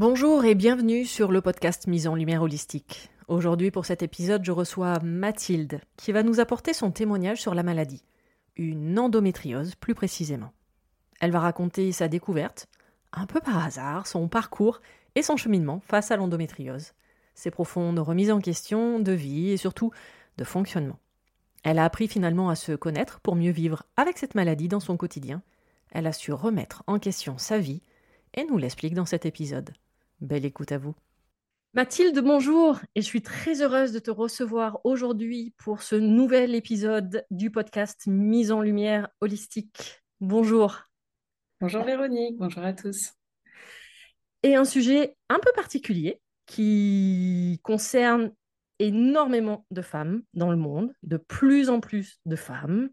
Bonjour et bienvenue sur le podcast Mise en Lumière Holistique. Aujourd'hui pour cet épisode, je reçois Mathilde qui va nous apporter son témoignage sur la maladie, une endométriose plus précisément. Elle va raconter sa découverte, un peu par hasard, son parcours et son cheminement face à l'endométriose, ses profondes remises en question de vie et surtout de fonctionnement. Elle a appris finalement à se connaître pour mieux vivre avec cette maladie dans son quotidien. Elle a su remettre en question sa vie et nous l'explique dans cet épisode. Belle écoute à vous. Mathilde, bonjour, et je suis très heureuse de te recevoir aujourd'hui pour ce nouvel épisode du podcast Mise en lumière holistique. Bonjour. Bonjour Véronique, bonjour à tous. Et un sujet un peu particulier qui concerne énormément de femmes dans le monde, de plus en plus de femmes.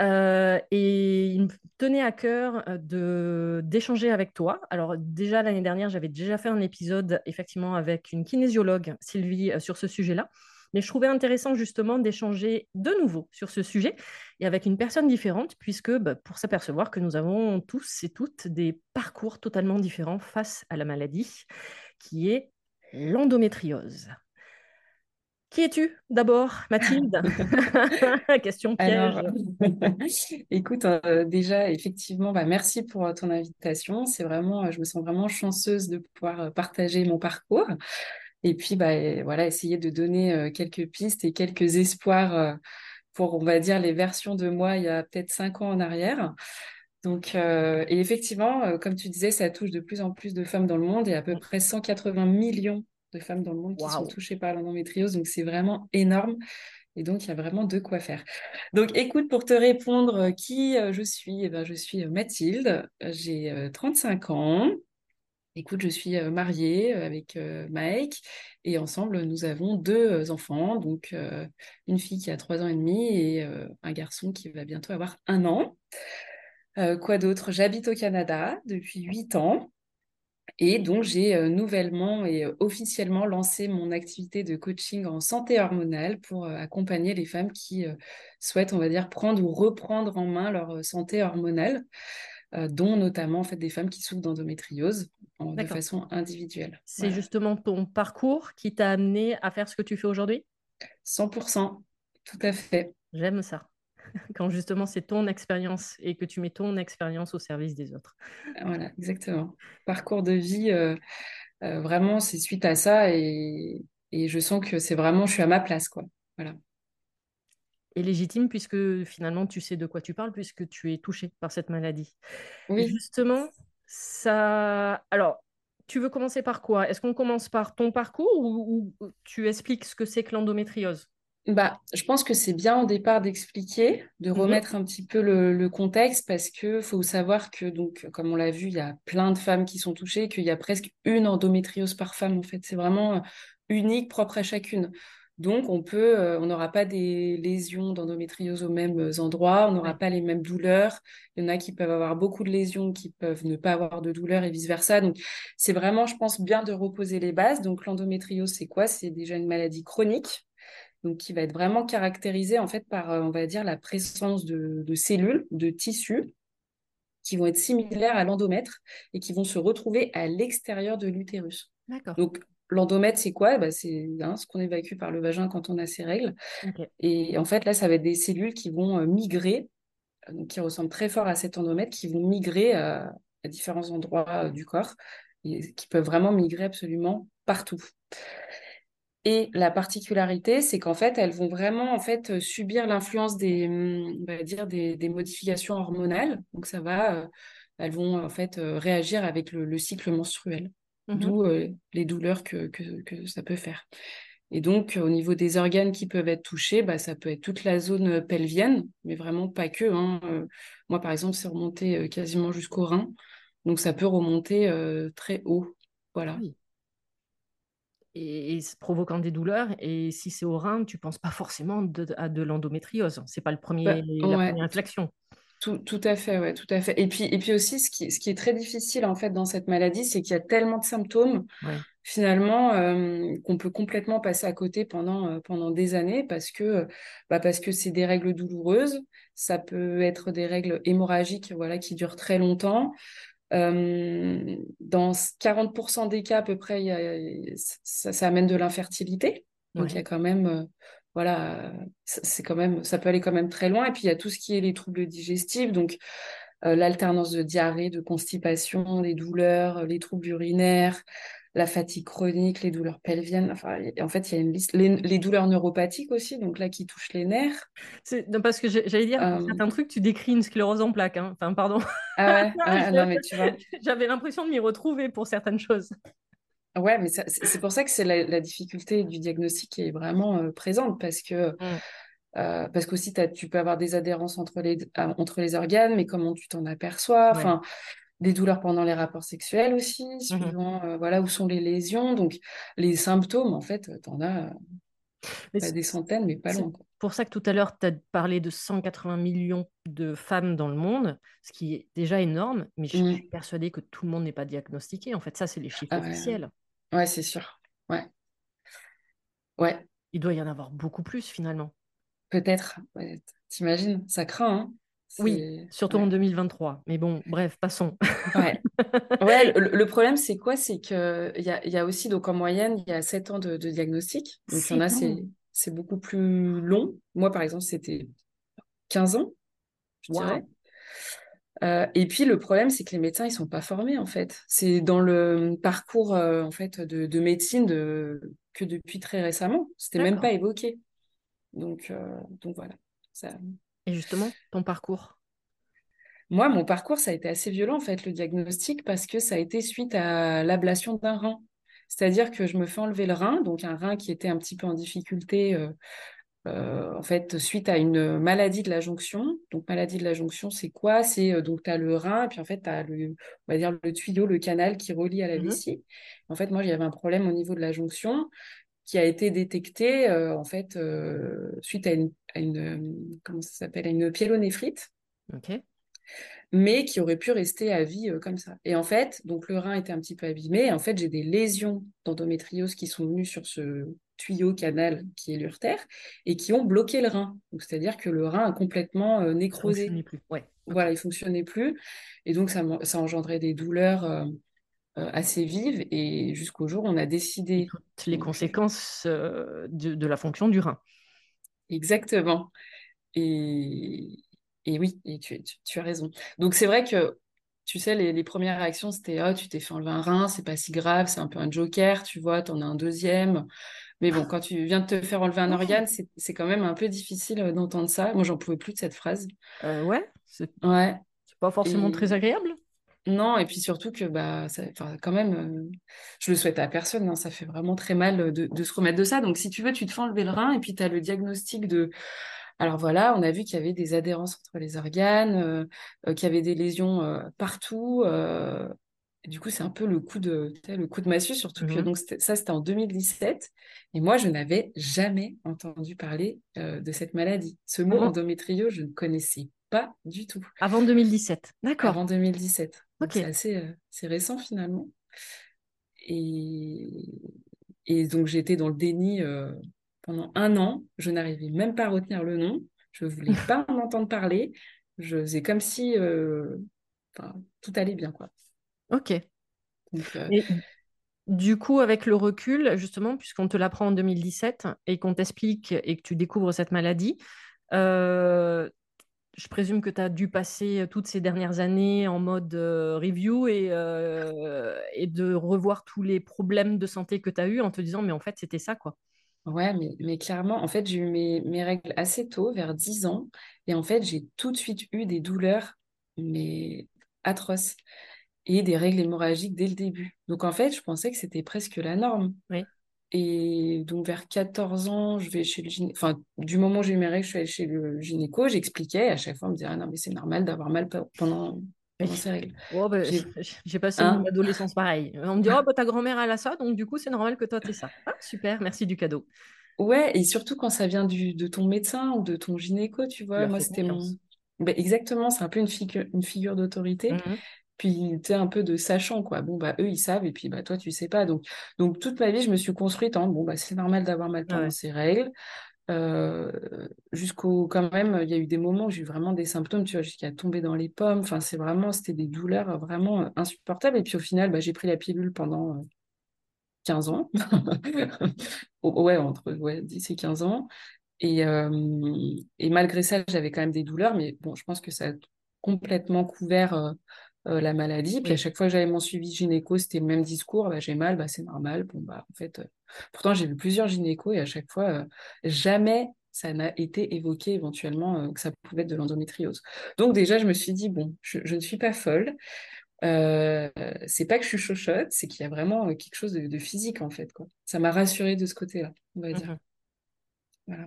Euh, et il me tenait à cœur euh, de d'échanger avec toi. Alors déjà l'année dernière, j'avais déjà fait un épisode effectivement avec une kinésiologue, Sylvie, euh, sur ce sujet-là. Mais je trouvais intéressant justement d'échanger de nouveau sur ce sujet et avec une personne différente, puisque bah, pour s'apercevoir que nous avons tous et toutes des parcours totalement différents face à la maladie, qui est l'endométriose. Qui es-tu d'abord, Mathilde? Question piège. écoute, euh, déjà, effectivement, bah, merci pour euh, ton invitation. C'est vraiment, euh, je me sens vraiment chanceuse de pouvoir partager mon parcours. Et puis, bah, voilà, essayer de donner quelques pistes et quelques espoirs pour, on va dire, les versions de moi il y a peut-être cinq ans en arrière. Donc, et effectivement, comme tu disais, ça touche de plus en plus de femmes dans le monde et à peu près 180 millions de femmes dans le monde qui sont touchées par l'endométriose. Donc, c'est vraiment énorme. Et donc, il y a vraiment de quoi faire. Donc, écoute, pour te répondre euh, qui euh, je suis, eh ben, je suis euh, Mathilde, j'ai 35 ans. Écoute, je suis mariée avec Mike et ensemble, nous avons deux enfants, donc une fille qui a 3 ans et demi et un garçon qui va bientôt avoir un an. quoi d'autre? J'habite au Canada depuis 8 ans. Et donc, j'ai euh, nouvellement et euh, officiellement lancé mon activité de coaching en santé hormonale pour euh, accompagner les femmes qui souhaitent, on va dire, prendre ou reprendre en main leur santé hormonale, dont notamment en fait, des femmes qui souffrent d'endométriose de façon individuelle. C'est justement ton parcours qui t'a amené à faire ce que tu fais aujourd'hui? 100%, tout à fait. J'aime ça. quand justement c'est ton expérience et que tu mets ton expérience au service des autres. Voilà, exactement. Parcours de vie, euh, euh, vraiment, c'est suite à ça et, et je sens que c'est vraiment, je suis à ma place, quoi. Voilà. Et légitime puisque finalement tu sais de quoi tu parles puisque tu es touché par cette maladie. Oui. justement, ça. Alors, tu veux commencer par quoi? Est-ce qu'on commence par ton parcours ou, tu expliques ce que c'est que l'endométriose? Bah, je pense que c'est bien au départ d'expliquer, de mhm. remettre un petit peu le, contexte parce que faut savoir que donc comme on l'a vu, il y a plein de femmes qui sont touchées, qu'il y a presque une endométriose par femme en fait. C'est vraiment euh, unique, propre à chacune. Donc, on peut, euh, on n'aura pas des lésions d'endométriose aux mêmes euh, endroits, on n'aura pas les mêmes douleurs. Il y en a qui peuvent avoir beaucoup de lésions, qui peuvent ne pas avoir de douleurs et vice-versa. Donc, c'est vraiment, je pense, bien de reposer les bases. Donc, l'endométriose, c'est quoi? C'est déjà une maladie chronique, donc qui va être vraiment caractérisée en fait par, euh, on va dire, la présence de, de cellules, de tissus qui vont être similaires à l'endomètre et qui vont se retrouver à l'extérieur de l'utérus. D'accord. Donc, L'endomètre, c'est quoi? Bah, C'est hein, ce qu'on évacue par le vagin quand on a ses règles. Et en fait, là, ça va être des cellules qui vont euh, migrer, qui ressemblent très fort à cet endomètre, qui vont migrer euh, à différents endroits du corps, et qui peuvent vraiment migrer absolument partout. Et la particularité, c'est qu'en fait, elles vont vraiment en fait subir l'influence des, hum, on va dire des, modifications hormonales. Donc ça va, elles vont en fait réagir avec le cycle menstruel. Mmh d'où les douleurs que, que, ça peut faire. Et donc, au niveau des organes qui peuvent être touchés, bah, ça peut être toute la zone pelvienne, mais vraiment pas que. Hein. moi, par exemple, c'est remonté quasiment jusqu'au rein. Donc, ça peut remonter très haut. Voilà. Et, provoquant des douleurs. Et si c'est au rein, tu penses pas forcément à de l'endométriose. C'est pas le premier, bah, la première inflexion. Tout, tout, à fait, ouais, tout à fait. Et puis, et puis aussi, ce qui, ce qui est très difficile en fait dans cette maladie, c'est qu'il y a tellement de symptômes finalement euh, qu'on peut complètement passer à côté pendant, euh, pendant des années parce que bah, parce que c'est des règles douloureuses, ça peut être des règles hémorragiques, voilà, qui durent très longtemps. Euh, dans 40% des cas à peu près, y a, ça, ça, amène de l'infertilité. Donc il y a quand même voilà, c'est quand même, ça peut aller quand même très loin. Et puis il y a tout ce qui est les troubles digestifs, donc euh, l'alternance de diarrhée, de constipation, les douleurs, les troubles urinaires, la fatigue chronique, les douleurs pelviennes. Enfin, en fait, il y a une liste. Les, douleurs neuropathiques aussi, donc là qui touchent les nerfs. Non, parce que j'allais dire, euh... certains trucs, tu décris une sclérose en plaques. Hein. Enfin, pardon. Ah ouais, ah, non, mais tu vois. J'avais l'impression de m'y retrouver pour certaines choses. Ouais, mais c'est pour ça que c'est la, difficulté du diagnostic qui est vraiment euh, présente parce que mmh. euh, parce qu'aussi tu peux avoir des adhérences entre les entre les organes, mais comment tu t'en aperçois Enfin, des douleurs pendant les rapports sexuels aussi, mmh suivant euh, voilà où sont les lésions. Donc les symptômes, en fait, tu en as des centaines, mais pas loin. Pour ça que tout à l'heure, tu as parlé de 180 millions de femmes dans le monde, ce qui est déjà énorme, mais je mmh. suis persuadée que tout le monde n'est pas diagnostiqué. En fait, ça, c'est les chiffres ah officiels. Ouais, c'est sûr. Ouais. Ouais. Il doit y en avoir beaucoup plus finalement. Peut-être. T'imagines, ça craint. Hein. Oui, surtout en 2023. Mais bon, bref, passons. ouais. ouais le, problème, c'est quoi? C'est qu'il y a, y a aussi, donc en moyenne, il y a 7 ans de, diagnostic. Donc il y en a, c'est beaucoup plus long. Moi, par exemple, c'était 15 ans, je dirais. Euh, et puis le problème, c'est que les médecins, ils sont pas formés en fait. C'est dans le parcours euh, en fait de, médecine que depuis très récemment, c'était même pas évoqué. Donc, euh, donc voilà. Ça... Et justement, ton parcours? Moi, mon parcours, ça a été assez violent en fait, le diagnostic, parce que ça a été suite à l'ablation d'un rein. C'est-à-dire que je me fais enlever le rein, donc un rein qui était un petit peu en difficulté euh, en fait, suite à une maladie de la jonction. Donc, maladie de la jonction, c'est quoi? C'est euh, donc, tu as le rein, et puis en fait, tu as le, on va dire, le tuyau, le canal qui relie à la mmh vessie. En fait, moi, j'avais un problème au niveau de la jonction qui a été détecté, euh, en fait, suite à une, à une, comment ça s'appelle, à une pyélonéphrite. Mais qui aurait pu rester à vie comme ça. Et en fait, donc le rein était un petit peu abîmé. en fait, j'ai des lésions d'endométriose qui sont venues sur ce tuyau canal qui est l'urtère et qui ont bloqué le rein. c'est-à-dire que le rein a complètement euh, nécrosé. Il plus. Ouais. Voilà, il fonctionnait plus. Et donc, ça, ça engendrait des douleurs euh, euh, assez vives. Et jusqu'au jour où on a décidé. toutes les conséquences de, la fonction du rein. Exactement. Et, et oui, et tu, as raison. Donc, c'est vrai que tu sais, les, premières réactions, c'était Oh, tu t'es fait enlever un rein, c'est pas si grave, c'est un peu un joker, tu vois, tu en as un deuxième. Mais bon, quand tu viens de te faire enlever un organe, c'est quand même un peu difficile euh, d'entendre ça. Moi, j'en pouvais plus de cette phrase. Euh, ouais, c'est ouais. pas forcément très agréable. Non, et puis surtout que bah, ça, quand même, euh, je le souhaite à personne, hein, ça fait vraiment très mal de, de, se remettre de ça. Donc si tu veux, tu te fais enlever le rein et puis tu as le diagnostic de... Alors voilà, on a vu qu'il y avait des adhérences entre les organes, euh, euh, qu'il y avait des lésions partout. du coup, c'est un peu le coup de, le coup de massue, surtout que mmh donc, ça, c'était en 2017. Et moi, je n'avais jamais entendu parler de cette maladie. Ce mot mmh endométriose, je ne connaissais pas du tout. Avant 2017, d'accord. Avant 2017. C'est assez euh, récent finalement. Et, et donc j'étais dans le déni euh, pendant un an. Je n'arrivais même pas à retenir le nom. Je ne voulais pas en entendre parler. Je faisais comme si euh, tout allait bien. Quoi. Ok. du coup, avec le recul, justement, puisqu'on te l'apprend en 2017 et qu'on t'explique et que tu découvres cette maladie, je présume que tu as dû passer toutes ces dernières années en mode review et, et, de revoir tous les problèmes de santé que tu as eu en te disant, mais en fait, c'était ça, quoi. Ouais, mais, mais, clairement, en fait, j'ai eu mes, mes, règles assez tôt, vers 10 ans. Et en fait, j'ai tout de suite eu des douleurs, mais atroces. Et des règles hémorragiques dès le début. Donc, en fait, je pensais que c'était presque la norme. Oui. Et donc, vers 14 ans, je vais chez le gynéco. Enfin, du moment où j'ai eu mes règles, je suis allée chez le gynéco. J'expliquais. À chaque fois, on me disait Ah non, mais c'est normal d'avoir mal pendant, pendant ces règles. Oh, bah, j'ai passé une hein adolescence pareille. On me dit Oh, bah, ta grand-mère, elle a ça. Donc, du coup, c'est normal que toi, tu aies ça. Ah, super. Merci du cadeau. Ouais. Et surtout quand ça vient du, de ton médecin ou de ton gynéco, tu vois. Moi, c'était mon. Bah, exactement. C'est un peu une, figure, une figure d'autorité. Mmh puis tu es un peu de sachant quoi. Bon bah eux ils savent et puis bah toi tu sais pas. Donc donc toute ma vie je me suis construite en bon bah c'est normal d'avoir mal pendant ces règles. Euh, jusqu'au quand même il y a eu des moments où j'ai eu vraiment des symptômes tu vois jusqu'à tomber dans les pommes. Enfin c'est vraiment c'était des douleurs vraiment euh, insupportables. Et puis au final bah, j'ai pris la pilule pendant 15 euh, ans. Ouais entre ouais, 10 et 15 ans. Et, et malgré ça j'avais quand même des douleurs. Mais bon je pense que ça a complètement couvert euh, la maladie. Puis à chaque fois que j'avais mon suivi gynéco, c'était le même discours, bah, j'ai mal, bah, c'est normal. Bon, bah, en fait, euh, pourtant j'ai vu plusieurs gynécos et à chaque fois, euh, jamais ça n'a été évoqué éventuellement que ça pouvait être de l'endométriose. Donc déjà, je me suis dit, bon, je, ne suis pas folle. c'est pas que je suis chochotte, c'est qu'il y a vraiment quelque chose de, physique en fait. Quoi. Ça m'a rassurée de ce côté-là, on va dire. Mmh voilà.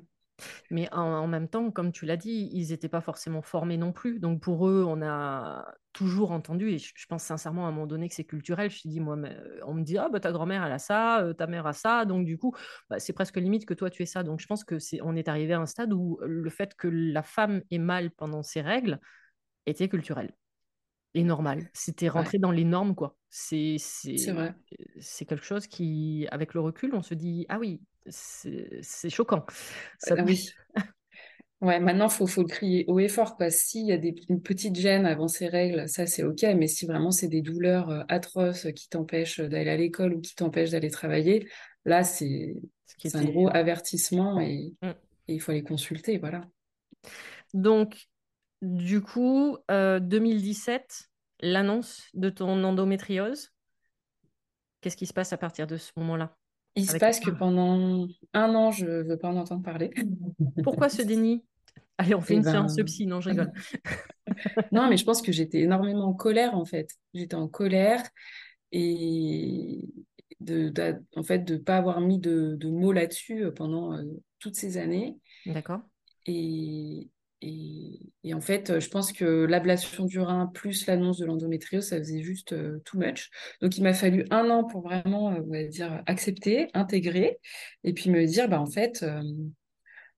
Mais en, même temps, comme tu l'as dit, ils n'étaient pas forcément formés non plus. Donc pour eux, on a toujours entendu, et je, pense sincèrement à un moment donné que c'est culturel. Je dit, moi, euh, on me ah bah ta grand-mère elle a ça, euh, ta mère a ça, donc du coup, bah, c'est presque limite que toi tu aies ça. Donc je pense que on est arrivé à un stade où le fait que la femme ait mal pendant ses règles était culturel et normal. C'était rentré dans les normes, quoi. C'est, c'est, c'est quelque chose qui, avec le recul, on se dit, ah oui, c'est choquant. Ça... Ah oui. Ouais, maintenant, faut, faut le crier haut et fort. S'il y a des, une petite gêne avant ces règles, ça, c'est OK. Mais si vraiment c'est des douleurs euh, atroces qui t'empêchent d'aller à l'école ou qui t'empêchent d'aller travailler, là, c'est un gros avertissement mmh. et, il faut aller consulter. Voilà. Donc, du coup, 2017, euh, l'annonce de ton endométriose, qu'est-ce qui se passe à partir de ce moment-là il se passe que pendant un an, je ne veux pas en entendre parler. Pourquoi ce déni? Allez, on fait eh une séance ben, psy, non, je rigole. non, mais je pense que j'étais énormément en colère, en fait. J'étais en colère et de, en fait, de ne pas avoir mis de, mots là-dessus euh, pendant euh, toutes ces années. D'accord. Et, et, en fait, je pense que l'ablation du rein plus l'annonce de l'endométriose, ça faisait juste euh, too much. Donc, il m'a fallu un an pour vraiment, euh, on va dire, accepter, intégrer, et puis me dire, bah, en fait, euh,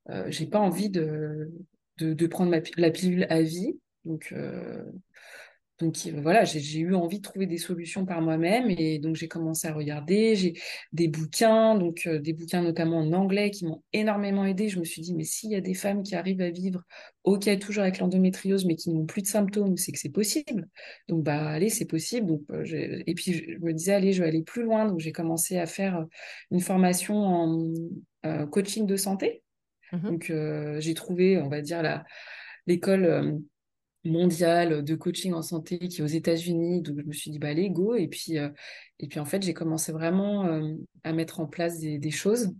euh j'ai pas envie de, de, prendre la pilule à vie. Donc, donc voilà, j'ai eu envie de trouver des solutions par moi-même et donc j'ai commencé à regarder, j'ai des bouquins, donc euh, des bouquins notamment en anglais qui m'ont énormément aidé. Je me suis dit, mais s'il y a des femmes qui arrivent à vivre, ok, toujours avec l'endométriose, mais qui n'ont plus de symptômes, c'est que c'est possible. Donc bah allez, c'est possible. Donc, euh, et puis je me disais, allez, je vais aller plus loin. Donc j'ai commencé à faire euh, une formation en coaching de santé. Mmh donc j'ai trouvé, on va dire, l'école mondiale de coaching en santé qui est aux États-Unis. Donc, je me suis dit, bah, allez, go. Et puis, euh, et puis en fait, j'ai commencé vraiment euh, à mettre en place des, choses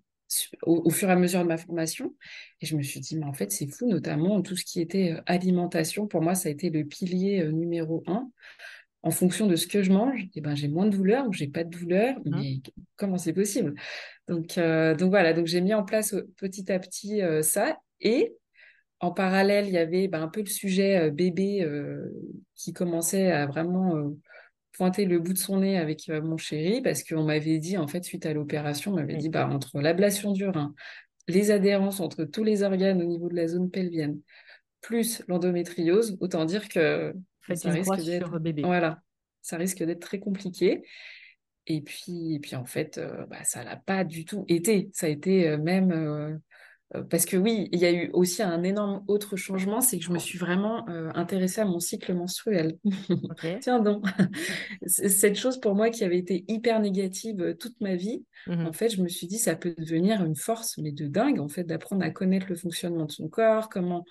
au, fur et à mesure de ma formation. Et je me suis dit, mais en fait, c'est fou, notamment tout ce qui était euh, alimentation. Pour moi, ça a été le pilier numéro un. en fonction de ce que je mange, eh ben, j'ai moins de douleur ou j'ai pas de douleur. Mmh. Mais comment c'est possible? Donc, donc voilà, donc j'ai mis en place petit à petit ça. Et en parallèle, il y avait ben, un peu le sujet bébé qui commençait à vraiment pointer le bout de son nez avec mon chéri parce qu'on m'avait dit, en fait, suite à l'opération, on m'avait dit, bah, entre l'ablation du rein, les adhérences entre tous les organes au niveau de la zone pelvienne, plus l'endométriose, autant dire que ça risque d'être bébé. Voilà, ça risque d'être très compliqué. Et puis, et puis en fait, euh, bah, ça l'a pas du tout été. Ça a été euh, même euh, parce que oui, il y a eu aussi un énorme autre changement, c'est que je me suis vraiment intéressée à mon cycle menstruel. Tiens donc, cette chose pour moi qui avait été hyper négative toute ma vie, mmh en fait, je me suis dit ça peut devenir une force, mais de dingue en fait, d'apprendre à connaître le fonctionnement de son corps, comment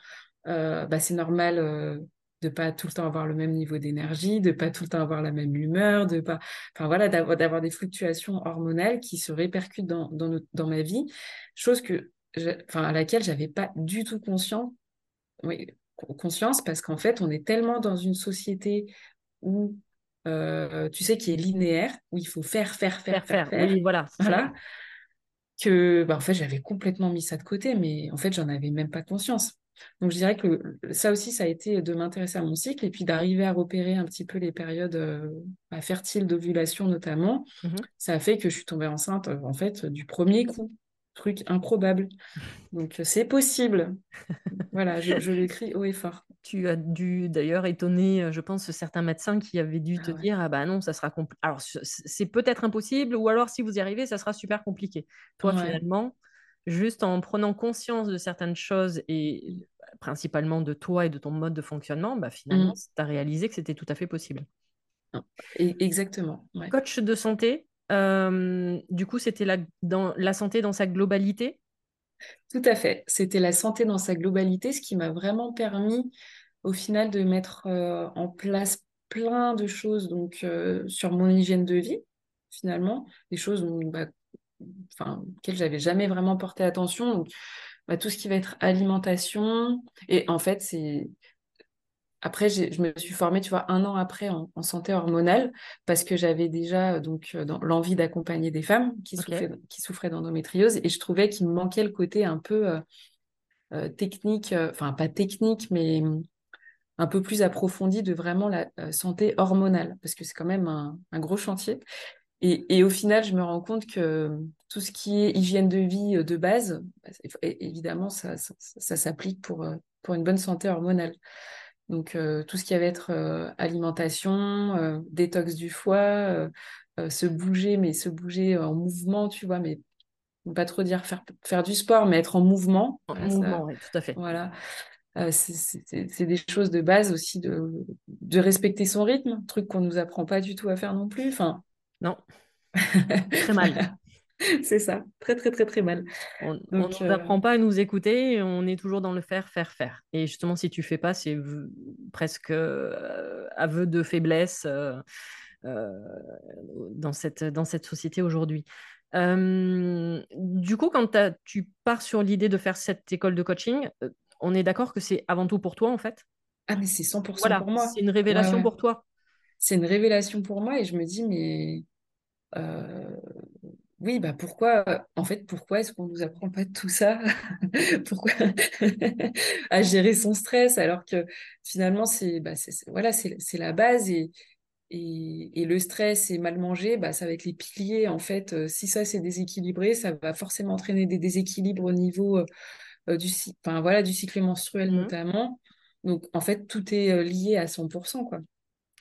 bah, c'est normal de pas tout le temps avoir le même niveau d'énergie, de pas tout le temps avoir la même humeur, de pas, enfin voilà, d'avoir des fluctuations hormonales qui se répercutent dans, dans, ma vie, chose que, enfin à laquelle j'avais pas du tout conscience, oui, conscience parce qu'en fait on est tellement dans une société où euh, tu sais qui est linéaire, où il faut faire, faire, faire, faire, faire, Oui, voilà. Voilà. Que, bah, en fait, j'avais complètement mis ça de côté, mais en fait, j'en avais même pas conscience. Donc je dirais que ça aussi, ça a été de m'intéresser à mon cycle et puis d'arriver à repérer un petit peu les périodes euh, bah, fertiles d'ovulation notamment. Mmh ça a fait que je suis tombée enceinte euh, en fait du premier coup. Truc improbable. Donc c'est possible. voilà, je, l'écris haut et fort. Tu as dû d'ailleurs étonner, euh, je pense, certains médecins qui avaient dû te ah dire Ah bah non, ça sera compliqué. Alors c'est peut-être impossible, ou alors si vous y arrivez, ça sera super compliqué. Toi, finalement, juste en prenant conscience de certaines choses et bah, principalement de toi et de ton mode de fonctionnement, bah, finalement, mmh. tu as réalisé que c'était tout à fait possible. exactement. Coach de santé, du coup, c'était la, dans, la santé dans sa globalité? Tout à fait. C'était la santé dans sa globalité, ce qui m'a vraiment permis, au final, de mettre en place plein de choses donc, sur mon hygiène de vie, finalement, des choses bah, enfin, auquel j'avais jamais vraiment porté attention. Bah, tout ce qui va être alimentation. Et en fait, c'est. Après, je me suis formée, tu vois, un an après en, santé hormonale, parce que j'avais déjà donc euh, l'envie d'accompagner des femmes qui, souffraient, qui souffraient d'endométriose, et je trouvais qu'il me manquait le côté un peu euh, euh, technique, enfin pas technique, mais un peu plus approfondi de vraiment la santé hormonale, parce que c'est quand même un, un, gros chantier. Et, au final, je me rends compte que tout ce qui est hygiène de vie euh, de base, bah, évidemment, ça, s'applique pour, euh, pour une bonne santé hormonale. Donc, euh, tout ce qui va être alimentation, détox du foie, se bouger, mais se bouger en mouvement, tu vois, mais pas trop dire faire, faire du sport, mais être en mouvement. En mouvement, oui, tout à fait. Voilà. c'est des choses de base aussi de, de respecter son rythme, truc qu'on ne nous apprend pas du tout à faire non plus. Enfin, non. Très mal. C'est ça, très très très très mal. On n'apprend euh, pas à nous écouter, on est toujours dans le faire, faire, faire. Et justement, si tu fais pas, c'est presque euh, aveu de faiblesse euh, dans, cette, dans cette société aujourd'hui. du coup, quand tu pars sur l'idée de faire cette école de coaching, on est d'accord que c'est avant tout pour toi en fait? Ah mais c'est 100% pour moi. C'est une révélation pour toi c'est une révélation pour moi et je me dis, mais oui, bah pourquoi, en fait, pourquoi est-ce qu'on ne nous apprend pas tout ça? Pourquoi à gérer son stress? Alors que finalement, c'est bah, voilà, c'est la base et, et, le stress et mal manger, bah, ça va être les piliers. En fait, euh, si ça c'est déséquilibré, ça va forcément entraîner des déséquilibres au niveau euh, du, enfin, voilà, du cycle menstruel mmh notamment. Donc, en fait, tout est lié à 100%. Quoi.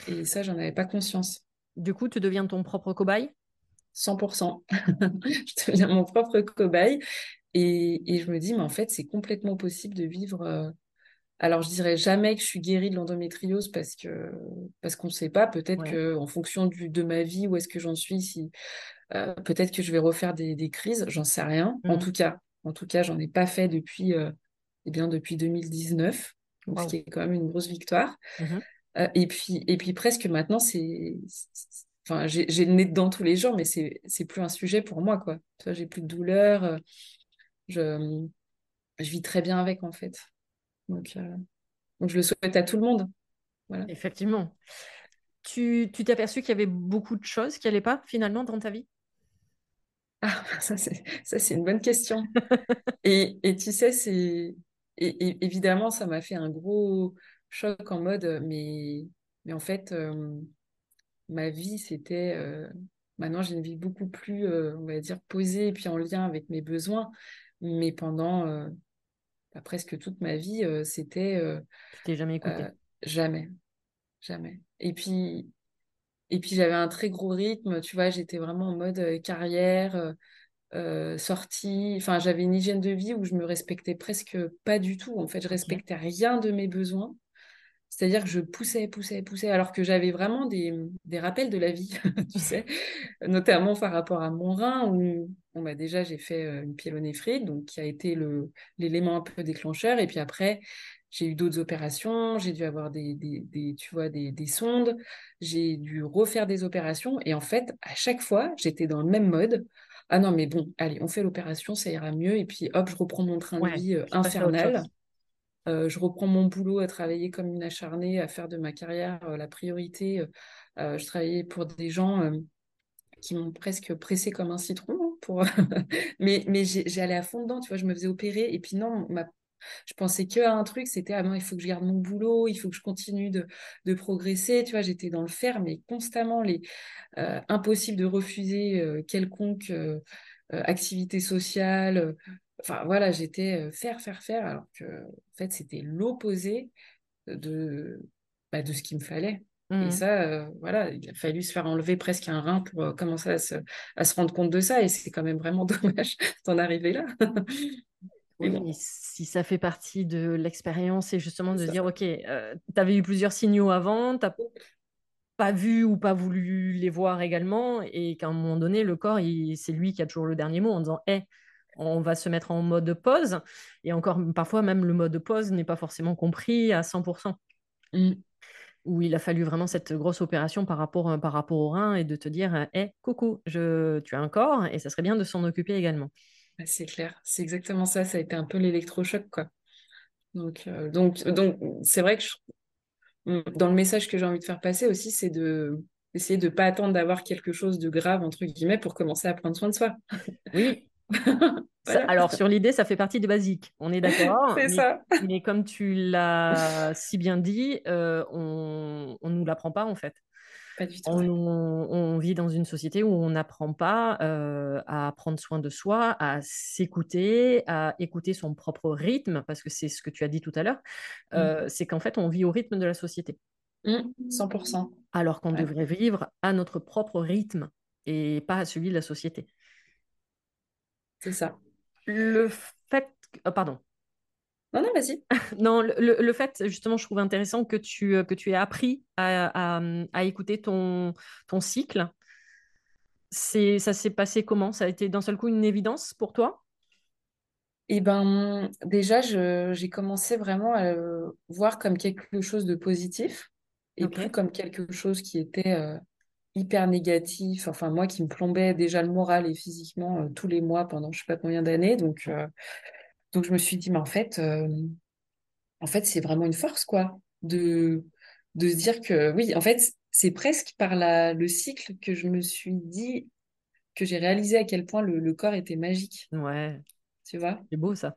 Et ça, j'en avais pas conscience. Du coup, tu deviens ton propre cobaye? 100%. je deviens mon propre cobaye. Et, et, je me dis, mais en fait, c'est complètement possible de vivre. Euh, alors, je dirais jamais que je suis guérie de l'endométriose parce que parce qu'on ne sait pas. Peut-être que en fonction du, de ma vie, où est-ce que j'en suis, si euh, peut-être que je vais refaire des, des crises. J'en sais rien. En mmh. tout cas, en tout cas, j'en ai pas fait depuis euh, eh bien depuis 2019, ce qui est quand même une grosse victoire. Mmh euh, et, puis, et puis presque maintenant, c'est. Enfin, j'ai le nez dedans tous les jours, mais c'est plus un sujet pour moi, quoi. J'ai plus de douleur. Euh, je, je vis très bien avec, en fait. Donc, euh, donc, je le souhaite à tout le monde. Voilà. Effectivement. Tu t'es aperçu qu'il y avait beaucoup de choses qui n'allaient pas finalement dans ta vie? Ah, ça c'est une bonne question. et, et, tu sais, c'est et, évidemment, ça m'a fait un gros choc en mode, mais, mais en fait, euh, ma vie, c'était... Euh, maintenant, j'ai une vie beaucoup plus, euh, on va dire, posée et puis en lien avec mes besoins. Mais pendant bah, presque toute ma vie, c'était... tu t'es jamais écouté? Jamais. Jamais. Et puis, et puis j'avais un très gros rythme, tu vois, j'étais vraiment en mode carrière, sortie. Enfin, j'avais une hygiène de vie où je me respectais presque pas du tout. En fait, je respectais rien de mes besoins. C'est-à-dire que je poussais, poussais, poussais, alors que j'avais vraiment des, des, rappels de la vie, tu sais, notamment par rapport à mon rein, où bah déjà j'ai fait une pyélonéphrite, donc qui a été l'élément un peu déclencheur. Et puis après, j'ai eu d'autres opérations, j'ai dû avoir des, des, des, tu vois, des, des sondes, j'ai dû refaire des opérations. Et en fait, à chaque fois, j'étais dans le même mode. Ah non, mais bon, allez, on fait l'opération, ça ira mieux. Et puis hop, je reprends mon train de vie infernal. Euh, je reprends mon boulot à travailler comme une acharnée, à faire de ma carrière euh, la priorité. Euh, je travaillais pour des gens qui m'ont presque pressé comme un citron. Hein, pour... mais mais j'allais à fond dedans, tu vois, je me faisais opérer. Et puis non, ma... je pensais qu'à un truc, c'était ah non, il faut que je garde mon boulot, il faut que je continue de, de progresser. Tu vois, j'étais dans le fer, mais constamment, les... impossible de refuser quelconque activité sociale Enfin, voilà, j'étais faire, faire, faire, alors que, en fait, c'était l'opposé de, bah, de ce qu'il me fallait. Et mmh. ça, voilà, il a fallu se faire enlever presque un rein pour commencer à se, à se, rendre compte de ça. Et c'est quand même vraiment dommage d'en arriver là. oui, si ça fait partie de l'expérience, et justement de dire, OK, tu avais eu plusieurs signaux avant, tu n'as pas vu ou pas voulu les voir également, et qu'à un moment donné, le corps, c'est lui qui a toujours le dernier mot en disant, hé, on va se mettre en mode pause. Et encore, parfois, même le mode pause n'est pas forcément compris à 100%. Mm. Où il a fallu vraiment cette grosse opération par rapport, euh, par rapport au rein et de te dire Hé, euh, coucou, je, tu as un corps et ça serait bien de s'en occuper également. C'est clair, c'est exactement ça. Ça a été un peu l'électrochoc, quoi. Donc, euh, donc, donc c'est vrai que mm, dans le message que j'ai envie de faire passer aussi, c'est de essayer de ne pas attendre d'avoir quelque chose de grave, entre guillemets, pour commencer à prendre soin de soi. Oui, alors, sur l'idée, ça fait partie des basiques. On est d'accord. C'est ça. Mais comme tu l'as si bien dit, euh, on ne nous l'apprend pas, en fait. Pas du tout. On, vit dans une société où on n'apprend pas euh, à prendre soin de soi, à s'écouter, à écouter son propre rythme, parce que c'est ce que tu as dit tout à l'heure. Euh, mm. C'est qu'en fait, on vit au rythme de la société. 100%. Mm. Alors qu'on devrait vivre à notre propre rythme et pas à celui de la société. C'est ça. Le fait. Oh, pardon. Non, non, vas-y. non, le, le, fait, justement, je trouve intéressant que tu, euh, que tu aies appris à, à, écouter ton, ton cycle. C'est, ça s'est passé comment? Ça a été d'un seul coup une évidence pour toi? Eh ben, déjà, j'ai commencé vraiment à le voir comme quelque chose de positif et plus comme quelque chose qui était euh, hyper négatif, enfin moi qui me plombait déjà le moral et physiquement euh, tous les mois pendant je sais pas combien d'années. Donc, euh, donc je me suis dit, mais en fait, euh, en fait c'est vraiment une force quoi, de, de se dire que oui, en fait c'est presque par la, le cycle que je me suis dit, que j'ai réalisé à quel point le, corps était magique. Ouais. Tu vois? C'est beau ça.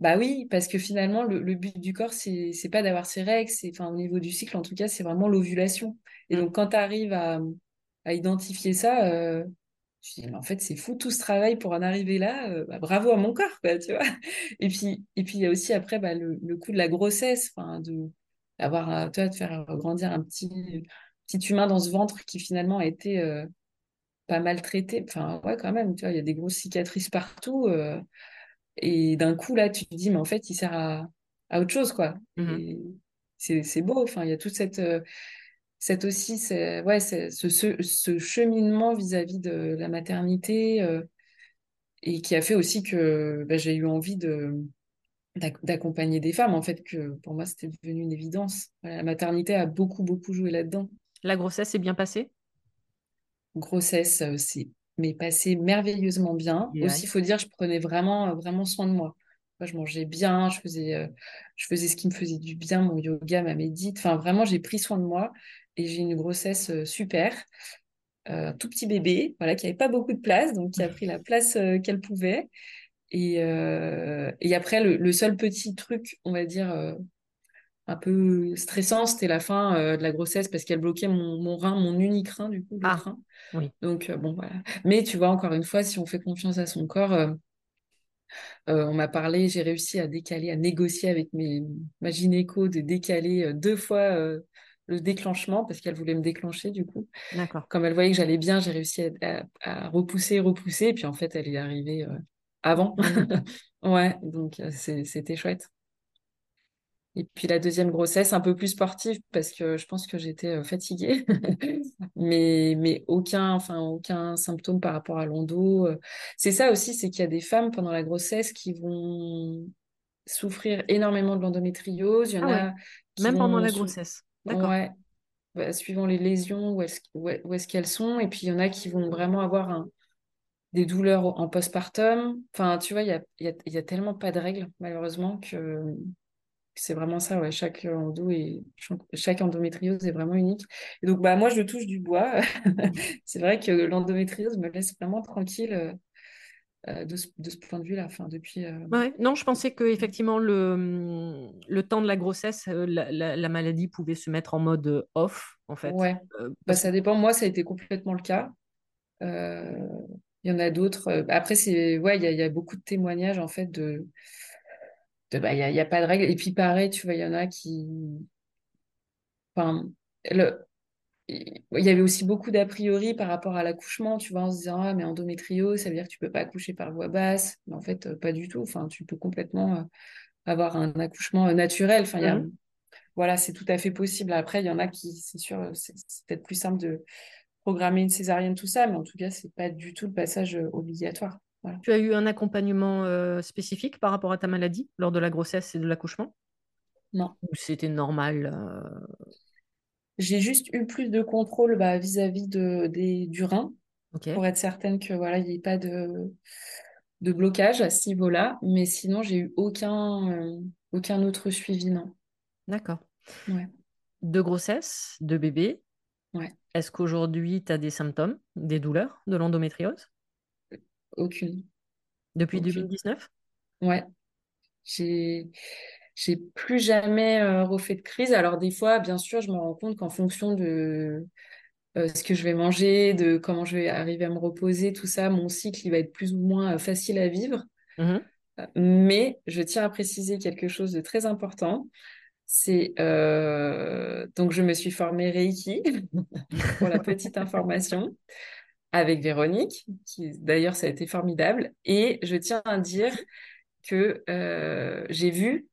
Bah oui, parce que finalement, le, but du corps, c'est pas d'avoir ses règles, c'est, enfin, au niveau du cycle, en tout cas, c'est vraiment l'ovulation. Et mm. donc, quand tu arrives à, à identifier ça, euh, je dis, mais en fait, c'est fou tout ce travail pour en arriver là. Euh, bah, bravo à mon corps, quoi, tu vois. Et puis, et puis il y a aussi après bah, le, le coup de la grossesse, de d'avoir, toi, de faire grandir un petit petit humain dans ce ventre qui finalement a été euh, pas maltraité. Enfin, ouais, quand même, tu vois, il y a des grosses cicatrices partout. et d'un coup, là, tu te dis, mais en fait, il sert à, à autre chose, quoi. Mmh c'est beau. Enfin, il y a toute cette c'est aussi ouais, ce, ce, cheminement vis-à-vis de la maternité euh, et qui a fait aussi que bah, j'ai eu envie de d'accompagner des femmes en fait que pour moi c'était devenu une évidence. La maternité a beaucoup beaucoup joué là-dedans. La grossesse est bien passée? Grossesse euh, c'est mais passé merveilleusement bien. Aussi il faut dire je prenais vraiment vraiment soin de moi je mangeais bien, je faisais, euh, je faisais ce qui me faisait du bien, mon yoga, ma médite. Enfin, vraiment, j'ai pris soin de moi. Et j'ai une grossesse super. tout petit bébé, voilà, qui n'avait pas beaucoup de place, donc qui a pris la place qu'elle pouvait. Et, et après, le, seul petit truc, on va dire, un peu stressant, c'était la fin de la grossesse parce qu'elle bloquait mon, rein, mon unique rein, du coup, le ah, Oui. Donc, bon, voilà. Mais tu vois, encore une fois, si on fait confiance à son corps, on m'a parlé, j'ai réussi à décaler, à négocier avec mes, ma gynéco de décaler deux fois le déclenchement parce qu'elle voulait me déclencher du coup. D'accord. Comme elle voyait que j'allais bien, j'ai réussi à, repousser, repousser. Et puis en fait, elle est arrivée avant. ouais, donc c'était chouette. Et puis la deuxième grossesse, un peu plus sportive parce que je pense que j'étais fatiguée, mais, mais aucun, enfin, aucun symptôme par rapport à l'endo. C'est ça aussi, c'est qu'il y a des femmes pendant la grossesse qui vont souffrir énormément de l'endométriose. Il y en ah a Même pendant la grossesse. D'accord. Ouais. Bah, suivant les lésions, où est-ce qu'elles sont. Et puis il y en a qui vont vraiment avoir des douleurs en postpartum. Enfin, tu vois, il y a, y, a, tellement pas de règles, malheureusement, que c'est vraiment ça. Chaque endo et chaque endométriose est vraiment unique. Et donc, bah, moi, je touche du bois. c'est vrai que l'endométriose me laisse vraiment tranquille euh, de, ce, de, ce, point de vue-là. Enfin, depuis. Euh, ouais, non, je pensais que effectivement le, le temps de la grossesse, la, la, maladie pouvait se mettre en mode off, en fait. Ouais. Bah, ça dépend. Moi, ça a été complètement le cas. Il y en a d'autres. Après, c'est ouais, il y, y, a beaucoup de témoignages en fait de bah, il n'y a, pas de règle. Et puis pareil, tu vois, il y en a qui. Enfin, le... il y avait aussi beaucoup d'a priori par rapport à l'accouchement, tu vois, en se disant, ah, mais endométriose, ça veut dire que tu peux pas accoucher par voie basse. Mais en fait, pas du tout. Enfin, tu peux complètement euh, avoir un accouchement euh, naturel. Enfin, il y a... Mmh. Voilà, c'est tout à fait possible. Après, il y en a qui, c'est sûr, c'est peut-être plus simple de programmer une césarienne, tout ça, mais en tout cas, c'est pas du tout le passage euh, obligatoire. Tu as eu un accompagnement euh, spécifique par rapport à ta maladie lors de la grossesse et de l'accouchement? Non. Ou c'était normal euh? J'ai juste eu plus de contrôle bah, vis-à-vis de, des, du rein pour être certaine que voilà, il n'y ait pas de, de blocage à ce niveau-là. Mais sinon, j'ai eu aucun, euh, aucun autre suivi, non. D'accord. Ouais. De grossesse, de bébé. Ouais. Est-ce qu'aujourd'hui, tu as des symptômes, des douleurs de l'endométriose? Aucune. Depuis 2019 Ouais. J'ai j'ai plus jamais euh, refait de crise. Alors des fois, bien sûr, je me rends compte qu'en fonction de euh, ce que je vais manger, de comment je vais arriver à me reposer, tout ça, mon cycle, il va être plus ou moins euh, facile à vivre. Mmh mais je tiens à préciser quelque chose de très important. C'est donc je me suis formée Reiki pour la petite information avec Véronique, qui d'ailleurs ça a été formidable. Et je tiens à dire que euh, j'ai vu,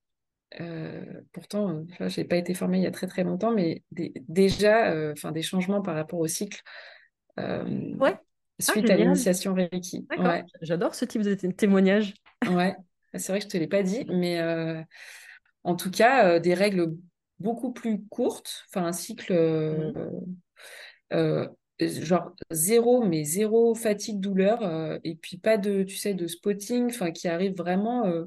euh, pourtant je n'ai pas été formée il y a très très longtemps, mais déjà euh, des changements par rapport au cycle ouais. suite ah, à l'initiation Reiki. Ouais. J'adore ce type de témoignage. ouais, c'est vrai que je ne te l'ai pas dit, mais en tout cas, des règles beaucoup plus courtes, enfin un cycle. Mmh genre zéro, mais zéro fatigue, douleur, euh, et puis pas de, tu sais, de spotting, enfin, qui arrive vraiment, euh,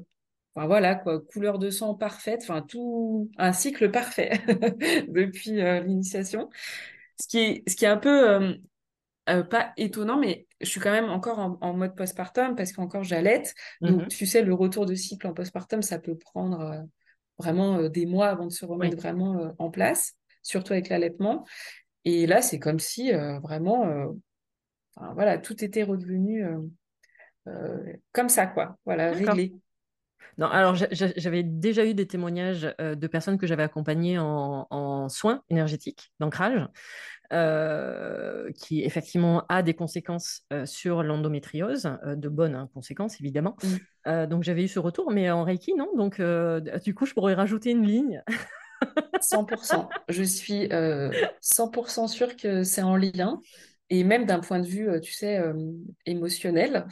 enfin, voilà, quoi, couleur de sang parfaite, enfin, tout, un cycle parfait depuis euh, l'initiation. Ce qui est, ce qui est un peu, pas étonnant, mais je suis quand même encore en, mode postpartum parce qu'encore j'allaite. Donc, mmh tu sais, le retour de cycle en postpartum, ça peut prendre vraiment des mois avant de se remettre vraiment en place, surtout avec l'allaitement. Et là, c'est comme si euh, vraiment, euh, voilà, tout était redevenu euh, comme ça, quoi. Voilà, réglé. Non, alors j'avais déjà eu des témoignages de personnes que j'avais accompagnées en, soins énergétiques, d'ancrage, qui effectivement a des conséquences sur l'endométriose, de bonnes hein, conséquences évidemment. Mmh. donc j'avais eu ce retour, mais en Reiki, non. Donc du coup, je pourrais rajouter une ligne 100%. Je suis 100% euh, sûre que c'est en lien. Et même d'un point de vue, euh, tu sais, euh, émotionnel.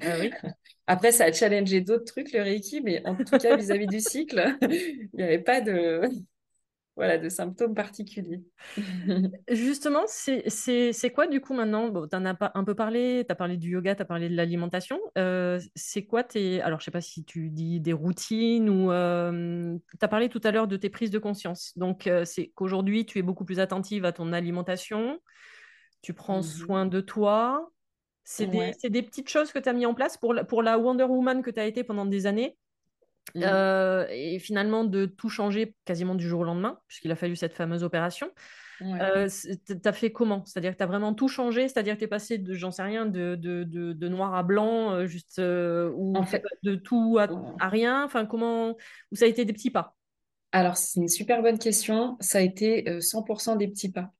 Ah oui. Après, ça a challengé d'autres trucs, le Reiki, mais en tout cas, vis-à-vis du cycle, il n'y avait pas de... voilà, de symptômes particuliers. Justement, c'est quoi du coup maintenant? Bon, Tu en as un peu parlé, tu as parlé du yoga, tu as parlé de l'alimentation. Euh, c'est quoi tes... Alors, je sais pas si tu dis des routines ou... Euh, tu as parlé tout à l'heure de tes prises de conscience. Donc, c'est qu'aujourd'hui, tu es beaucoup plus attentive à ton alimentation, tu prends Mhm. soin de toi. C'est des, Ouais. c'est des petites choses que tu as mis en place pour la, pour la Wonder Woman que tu as été pendant des années. Mm. Euh, et finalement de tout changer quasiment du jour au lendemain, puisqu'il a fallu cette fameuse opération. Ouais. Euh, t'as fait comment? C'est-à-dire que tu as vraiment tout changé, c'est-à-dire que tu es passé de, j'en sais rien, de, de, de, de noir à blanc, euh, juste, euh, ou En t'es fait, pas- de tout à, à rien, enfin, comment, ou ça a été des petits pas? alors c'est une super bonne question. Ça a été euh, 100% des petits pas.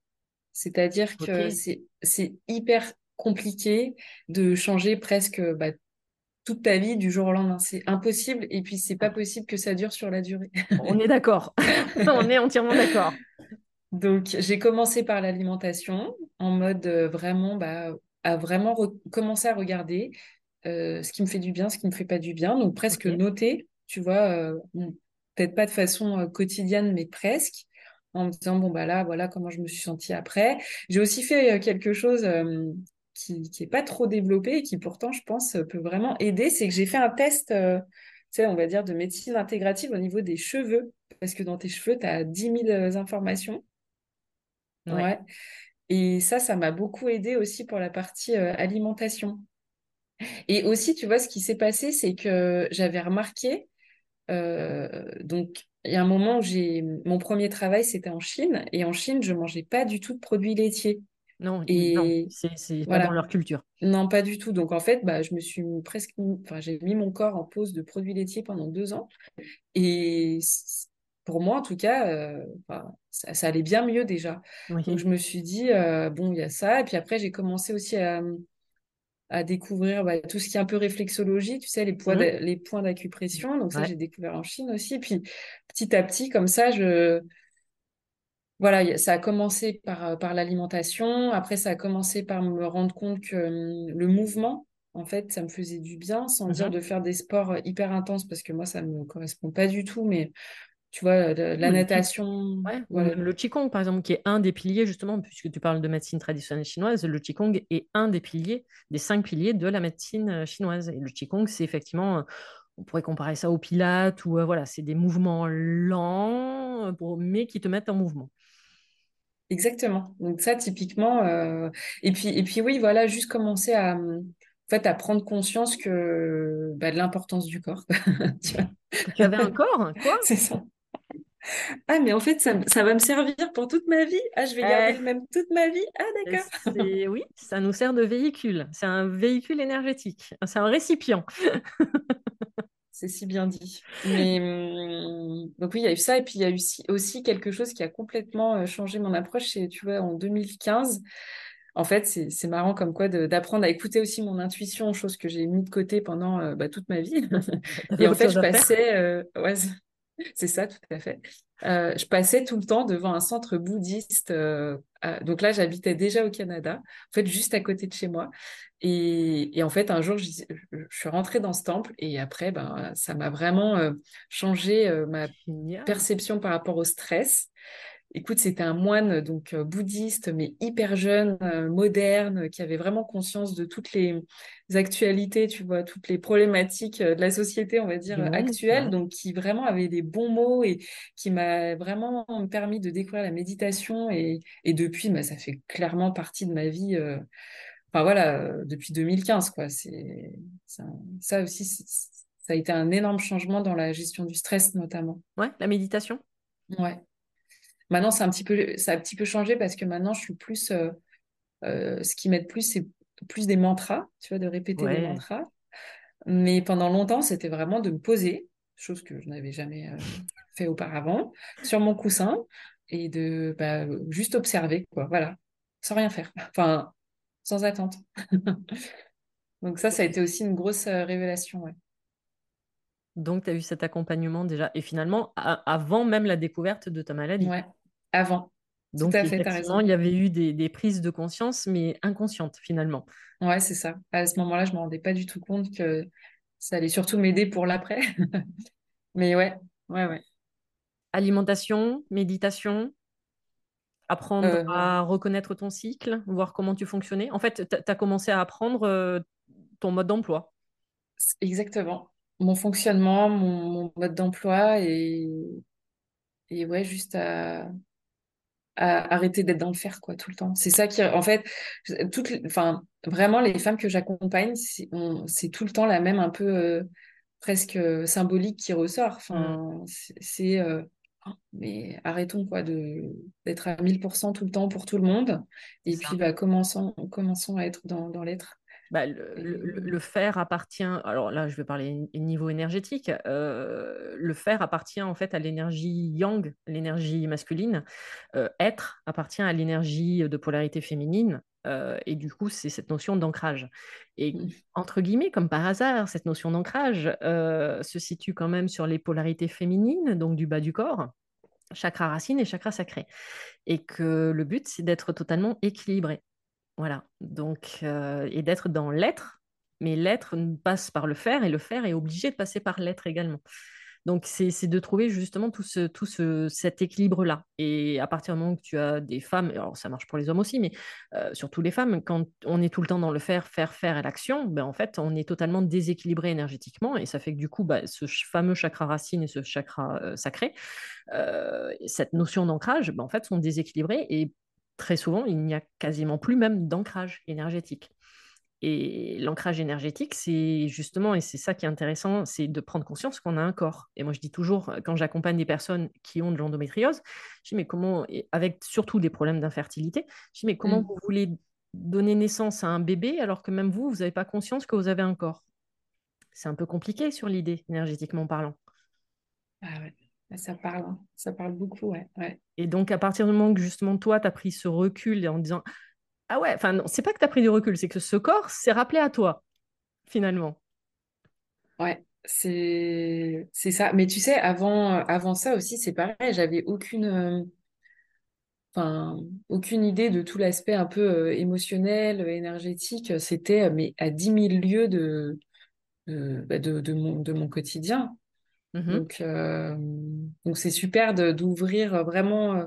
C'est-à-dire que c'est hyper compliqué de changer presque bah, toute ta vie du jour au lendemain. C'est impossible et puis c'est pas possible que ça dure sur la durée. on est d'accord. On est entièrement d'accord. Donc j'ai commencé par l'alimentation en mode euh, vraiment bah, à vraiment commencer à regarder euh, ce qui me fait du bien, ce qui me fait pas du bien. Donc presque noter, tu vois, euh, peut-être pas de façon quotidienne, mais presque, en me disant, bon, bah là, voilà comment je me suis sentie après. J'ai aussi fait euh, quelque chose qui, qui est pas trop développé et qui pourtant, je pense, euh, peut vraiment aider. C'est que j'ai fait un test, euh, tu sais, on va dire, de médecine intégrative au niveau des cheveux. Parce que dans tes cheveux, tu as 10 000 informations. Ouais. Ouais. Et ça, ça m'a beaucoup aidé aussi pour la partie euh, alimentation. Et aussi, tu vois, ce qui s'est passé, c'est que j'avais remarqué, euh, donc, il y a un moment où j'ai, mon premier travail, c'était en Chine, et en Chine, je mangeais pas du tout de produits laitiers. Non, Et c'est c'est pas dans voilà, leur culture. non, pas du tout. Donc, en fait, bah, je me suis presque, enfin, j'ai mis mon corps en pause de produits laitiers pendant deux ans. Et pour moi, en tout cas, euh, ça, ça allait bien mieux déjà. Donc, je me suis dit, euh, bon, il y a ça. Et puis après, j'ai commencé aussi à à découvrir bah, tout ce qui est un peu réflexologie, tu sais, les points les points d'acupression. Donc ça, Ouais. j'ai découvert en Chine aussi. Puis petit à petit, comme ça, je... Voilà, ça a commencé par, euh, par l'alimentation. Après, ça a commencé par me rendre compte que hum, le mouvement, en fait, ça me faisait du bien, sans dire Mhm. de faire des sports euh, hyper intenses, parce que moi, ça ne me correspond pas du tout. Mais tu vois, de- la Ou le qi- natation, ouais, ou voilà, le Qigong, par exemple, qui est un des piliers, justement, puisque tu parles de médecine traditionnelle chinoise, le Qigong est un des piliers, des cinq piliers de la médecine euh, chinoise. Et le Qigong, c'est effectivement, euh, on pourrait comparer ça au Pilates, ou euh, voilà, c'est des mouvements lents, pour- mais qui te mettent en mouvement. Exactement. Donc ça, typiquement, euh, et puis et puis oui, voilà, juste commencer à en fait à prendre conscience que bah, de l'importance du corps. Tu vois, tu avais un corps, quoi? c'est ça. Ah, mais en fait, ça, ça va me servir pour toute ma vie. Ah, je vais garder le même toute ma vie. Ah, d'accord. oui, ça nous sert de véhicule. C'est un véhicule énergétique. C'est un récipient. C'est si bien dit. Mais hum, donc oui, il y a eu ça, et puis il y a eu si- aussi quelque chose qui a complètement euh, changé mon approche. C'est, tu vois, en 2015. En fait, c'est marrant comme quoi d'apprendre à écouter aussi mon intuition, chose que j'ai mis de côté pendant euh, bah, toute ma vie. Et en fait, je passais, euh, ouais, c'est ça, tout à fait. Euh, je passais tout le temps devant un centre bouddhiste. euh, à- donc là, j'habitais déjà au Canada, en fait, juste à côté de chez moi. Et, et en fait, un jour, je, je suis rentrée dans ce temple et après, ben, ça m'a vraiment euh, changé ma perception par rapport au stress. Écoute, c'était un moine donc euh, bouddhiste, mais hyper jeune, euh, moderne, qui avait vraiment conscience de toutes les actualités, tu vois, toutes les problématiques euh, de la société, on va dire, euh, actuelle, ouais. donc qui vraiment avait des bons mots et qui m'a vraiment permis de découvrir la méditation. Et, et depuis, bah, ça fait clairement partie de ma vie. euh, Enfin voilà, euh, depuis 2015, quoi. C'est, ça aussi, ça a été un énorme changement dans la gestion du stress, notamment. Ouais, la méditation. Ouais. Maintenant, c'est un petit peu, ça a un petit peu changé parce que maintenant, je suis plus, euh, euh, ce qui m'aide plus, c'est plus des mantras, tu vois, de répéter des mantras. Mais pendant longtemps, c'était vraiment de me poser, chose que je n'avais jamais euh, fait auparavant, sur mon coussin et de bah, juste observer, quoi, voilà, sans rien faire, enfin, sans attente. Donc ça, ça a été aussi une grosse révélation, ouais. Donc, tu as eu cet accompagnement déjà. Et finalement, avant même la découverte de ta maladie. Ouais, avant, tout Donc, à fait, effectivement, raison. il y avait eu des, des prises de conscience, mais inconscientes finalement. Ouais, c'est ça. À ce moment-là, je me rendais pas du tout compte que ça allait surtout m'aider pour l'après. Mais ouais, ouais, ouais. Alimentation, méditation, apprendre Euh, à reconnaître ton cycle, voir comment tu fonctionnais. En fait, tu as commencé à apprendre euh, ton mode d'emploi. exactement. Mon fonctionnement, mon, mon mode d'emploi et, et ouais, juste à, à arrêter d'être dans le faire, quoi, tout le temps. C'est ça qui, en fait, toutes, enfin, vraiment, les femmes que j'accompagne, c'est on- c'est tout le temps la même, un peu euh, presque euh, symbolique qui ressort. Mm, Enfin, c'est, c'est, euh, oh, mais arrêtons, quoi, de, d'être à 1000% tout le temps pour tout le monde. c'est Et puis, bah, commençons, commençons à être dans, dans l'être. Bah, le, le- faire appartient, alors là je vais parler au niveau énergétique, euh, le faire appartient en fait à l'énergie yang, l'énergie masculine, Euh, être appartient à l'énergie de polarité féminine, euh, et du coup c'est cette notion d'ancrage. Et entre guillemets, comme par hasard, cette notion d'ancrage euh, se situe quand même sur les polarités féminines, donc du bas du corps, chakra racine et chakra sacré. Et que le but c'est d'être totalement équilibré. Voilà, donc, euh, et d'être dans l'être, mais l'être passe par le faire, et le faire est obligé de passer par l'être également. Donc, c'est de trouver justement tout, ce, tout ce, cet équilibre-là. Et à partir du moment que tu as des femmes, alors ça marche pour les hommes aussi, mais euh, surtout les femmes, quand on est tout le temps dans le faire, faire, faire et l'action, ben, en fait, on est totalement déséquilibré énergétiquement, et ça fait que du coup, bah, ce fameux chakra racine et ce chakra euh, sacré, cette notion d'ancrage, ben, en fait, sont déséquilibrés, et très souvent, il n'y a quasiment plus même d'ancrage énergétique. Et l'ancrage énergétique, c'est justement, et c'est ça qui est intéressant, c'est de prendre conscience qu'on a un corps. Et moi, je dis toujours, quand j'accompagne des personnes qui ont de l'endométriose, je dis, mais comment, avec surtout des problèmes d'infertilité, je dis, mais comment Mm. vous voulez donner naissance à un bébé alors que même vous, vous n'avez pas conscience que vous avez un corps? C'est un peu compliqué sur l'idée, énergétiquement parlant. Ah ouais, ça parle, hein. Ça parle beaucoup, ouais, ouais. Et donc, à partir du moment que justement, toi, tu as pris ce recul en disant, ah ouais, enfin, non, c'est pas que tu as pris du recul, c'est que ce corps s'est rappelé à toi, finalement. Ouais, c'est c'est ça. Mais tu sais, avant, avant ça aussi, c'est pareil, j'avais aucune, euh, enfin, aucune idée de tout l'aspect un peu euh, émotionnel, énergétique. C'était mais à dix mille lieues de, de, bah, de, de mon, de mon quotidien. Donc, euh, donc c'est super d'ouvrir vraiment euh,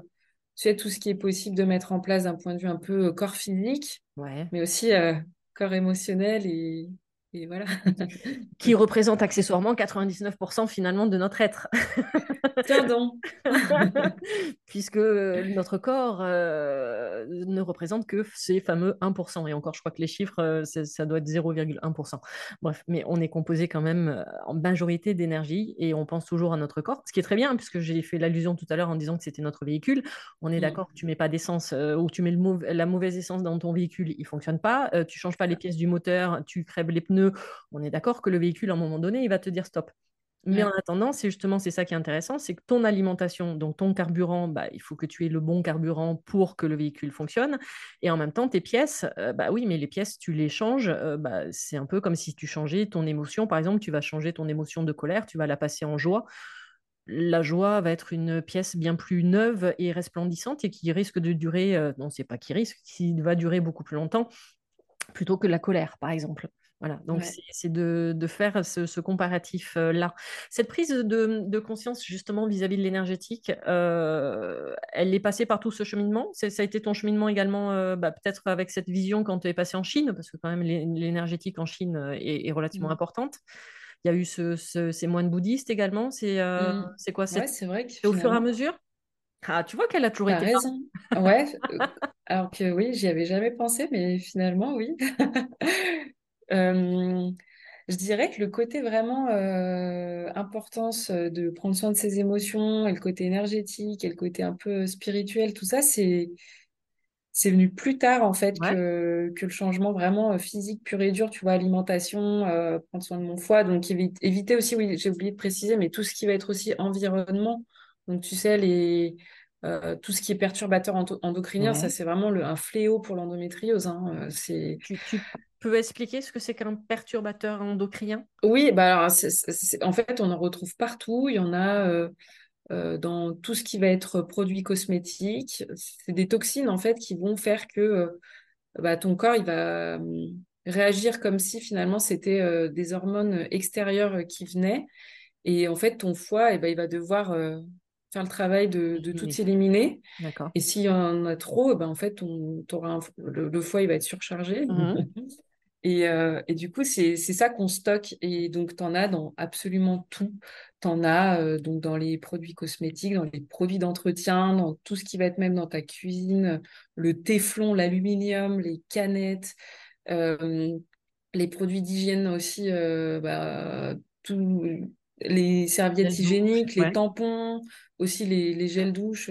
tu sais, tout ce qui est possible de mettre en place d'un point de vue un peu euh, corps physique, Ouais. mais aussi euh, corps émotionnel et, et voilà. qui représente accessoirement 99% finalement de notre être. Tiens donc. Puisque notre corps euh, ne représente que ces fameux 1%. Et encore, je crois que les chiffres, euh, ça doit être 0,1%. Bref, mais on est composé quand même euh, en majorité d'énergie et on pense toujours à notre corps, ce qui est très bien, puisque j'ai fait l'allusion tout à l'heure en disant que c'était notre véhicule. On est Mm. d'accord que tu mets pas d'essence euh, ou tu mets le la mauvaise essence dans ton véhicule, il fonctionne pas. Euh, tu changes pas les pièces du moteur, tu crèves les pneus. On est d'accord que le véhicule, à un moment donné, il va te dire stop. Mais en attendant, c'est justement c'est ça qui est intéressant, c'est que ton alimentation, donc ton carburant, bah, il faut que tu aies le bon carburant pour que le véhicule fonctionne. Et en même temps, tes pièces, euh, bah oui, mais les pièces, tu les changes. euh, bah, c'est un peu comme si tu changeais ton émotion. Par exemple, tu vas changer ton émotion de colère, tu vas la passer en joie. La joie va être une pièce bien plus neuve et resplendissante et qui risque de durer, euh, non, c'est pas qui risque, qui va durer beaucoup plus longtemps plutôt que la colère, par exemple. Voilà, donc ouais. c'est de, de faire ce, ce comparatif-là. Cette prise de, de conscience, justement, vis-à-vis de l'énergétique, euh, elle est passée par tout ce cheminement? Ça a été ton cheminement également, euh, bah, peut-être avec cette vision quand tu es passé en Chine, parce que quand même l'é- l'énergétique en Chine euh, est, est relativement Mm. importante. Il y a eu ce, ce- ces moines bouddhistes également. C'est euh, Mm. c'est quoi? Ouais, C'est c'est vrai que c'est au fur et à finalement, mesure? Ah, tu vois qu'elle a toujours été raison. Ouais, euh, alors que oui, j'y avais jamais pensé, mais finalement, oui. Je dirais que le côté vraiment euh, importance de prendre soin de ses émotions et le côté énergétique et le côté un peu spirituel, tout ça, c'est c'est venu plus tard en fait Ouais. que, que le changement vraiment physique pur et dur, tu vois, alimentation, euh, prendre soin de mon foie, donc évi- éviter aussi, oui, j'ai oublié de préciser, mais tout ce qui va être aussi environnement, donc tu sais, les, euh, tout ce qui est perturbateur endo- endocrinien, ça c'est vraiment le, un fléau pour l'endométriose, hein, euh. Tu, tu peux expliquer ce que c'est qu'un perturbateur endocrinien? Oui, bah alors, en fait, on en retrouve partout, il y en a... euh, euh, dans tout ce qui va être produits cosmétiques. C'est des toxines en fait qui vont faire que bah, ton corps il va euh, réagir comme si finalement c'était des hormones extérieures qui venaient. Et en fait, ton foie, eh ben, il va devoir euh, faire le travail de, de tout éliminer. D'accord. Et s'il y en a trop, ben, en fait, on, un, le, foie il va être surchargé. Mmh. Et, euh, et, du coup, c'est ça qu'on stocke. Et donc, tu en as dans absolument tout. Tu en as euh, donc dans les produits cosmétiques, dans les produits d'entretien, dans tout ce qui va être même dans ta cuisine, le téflon, l'aluminium, les canettes, euh, les produits d'hygiène aussi, bah, tout, les serviettes hygiéniques, les tampons, aussi les, les gels douche,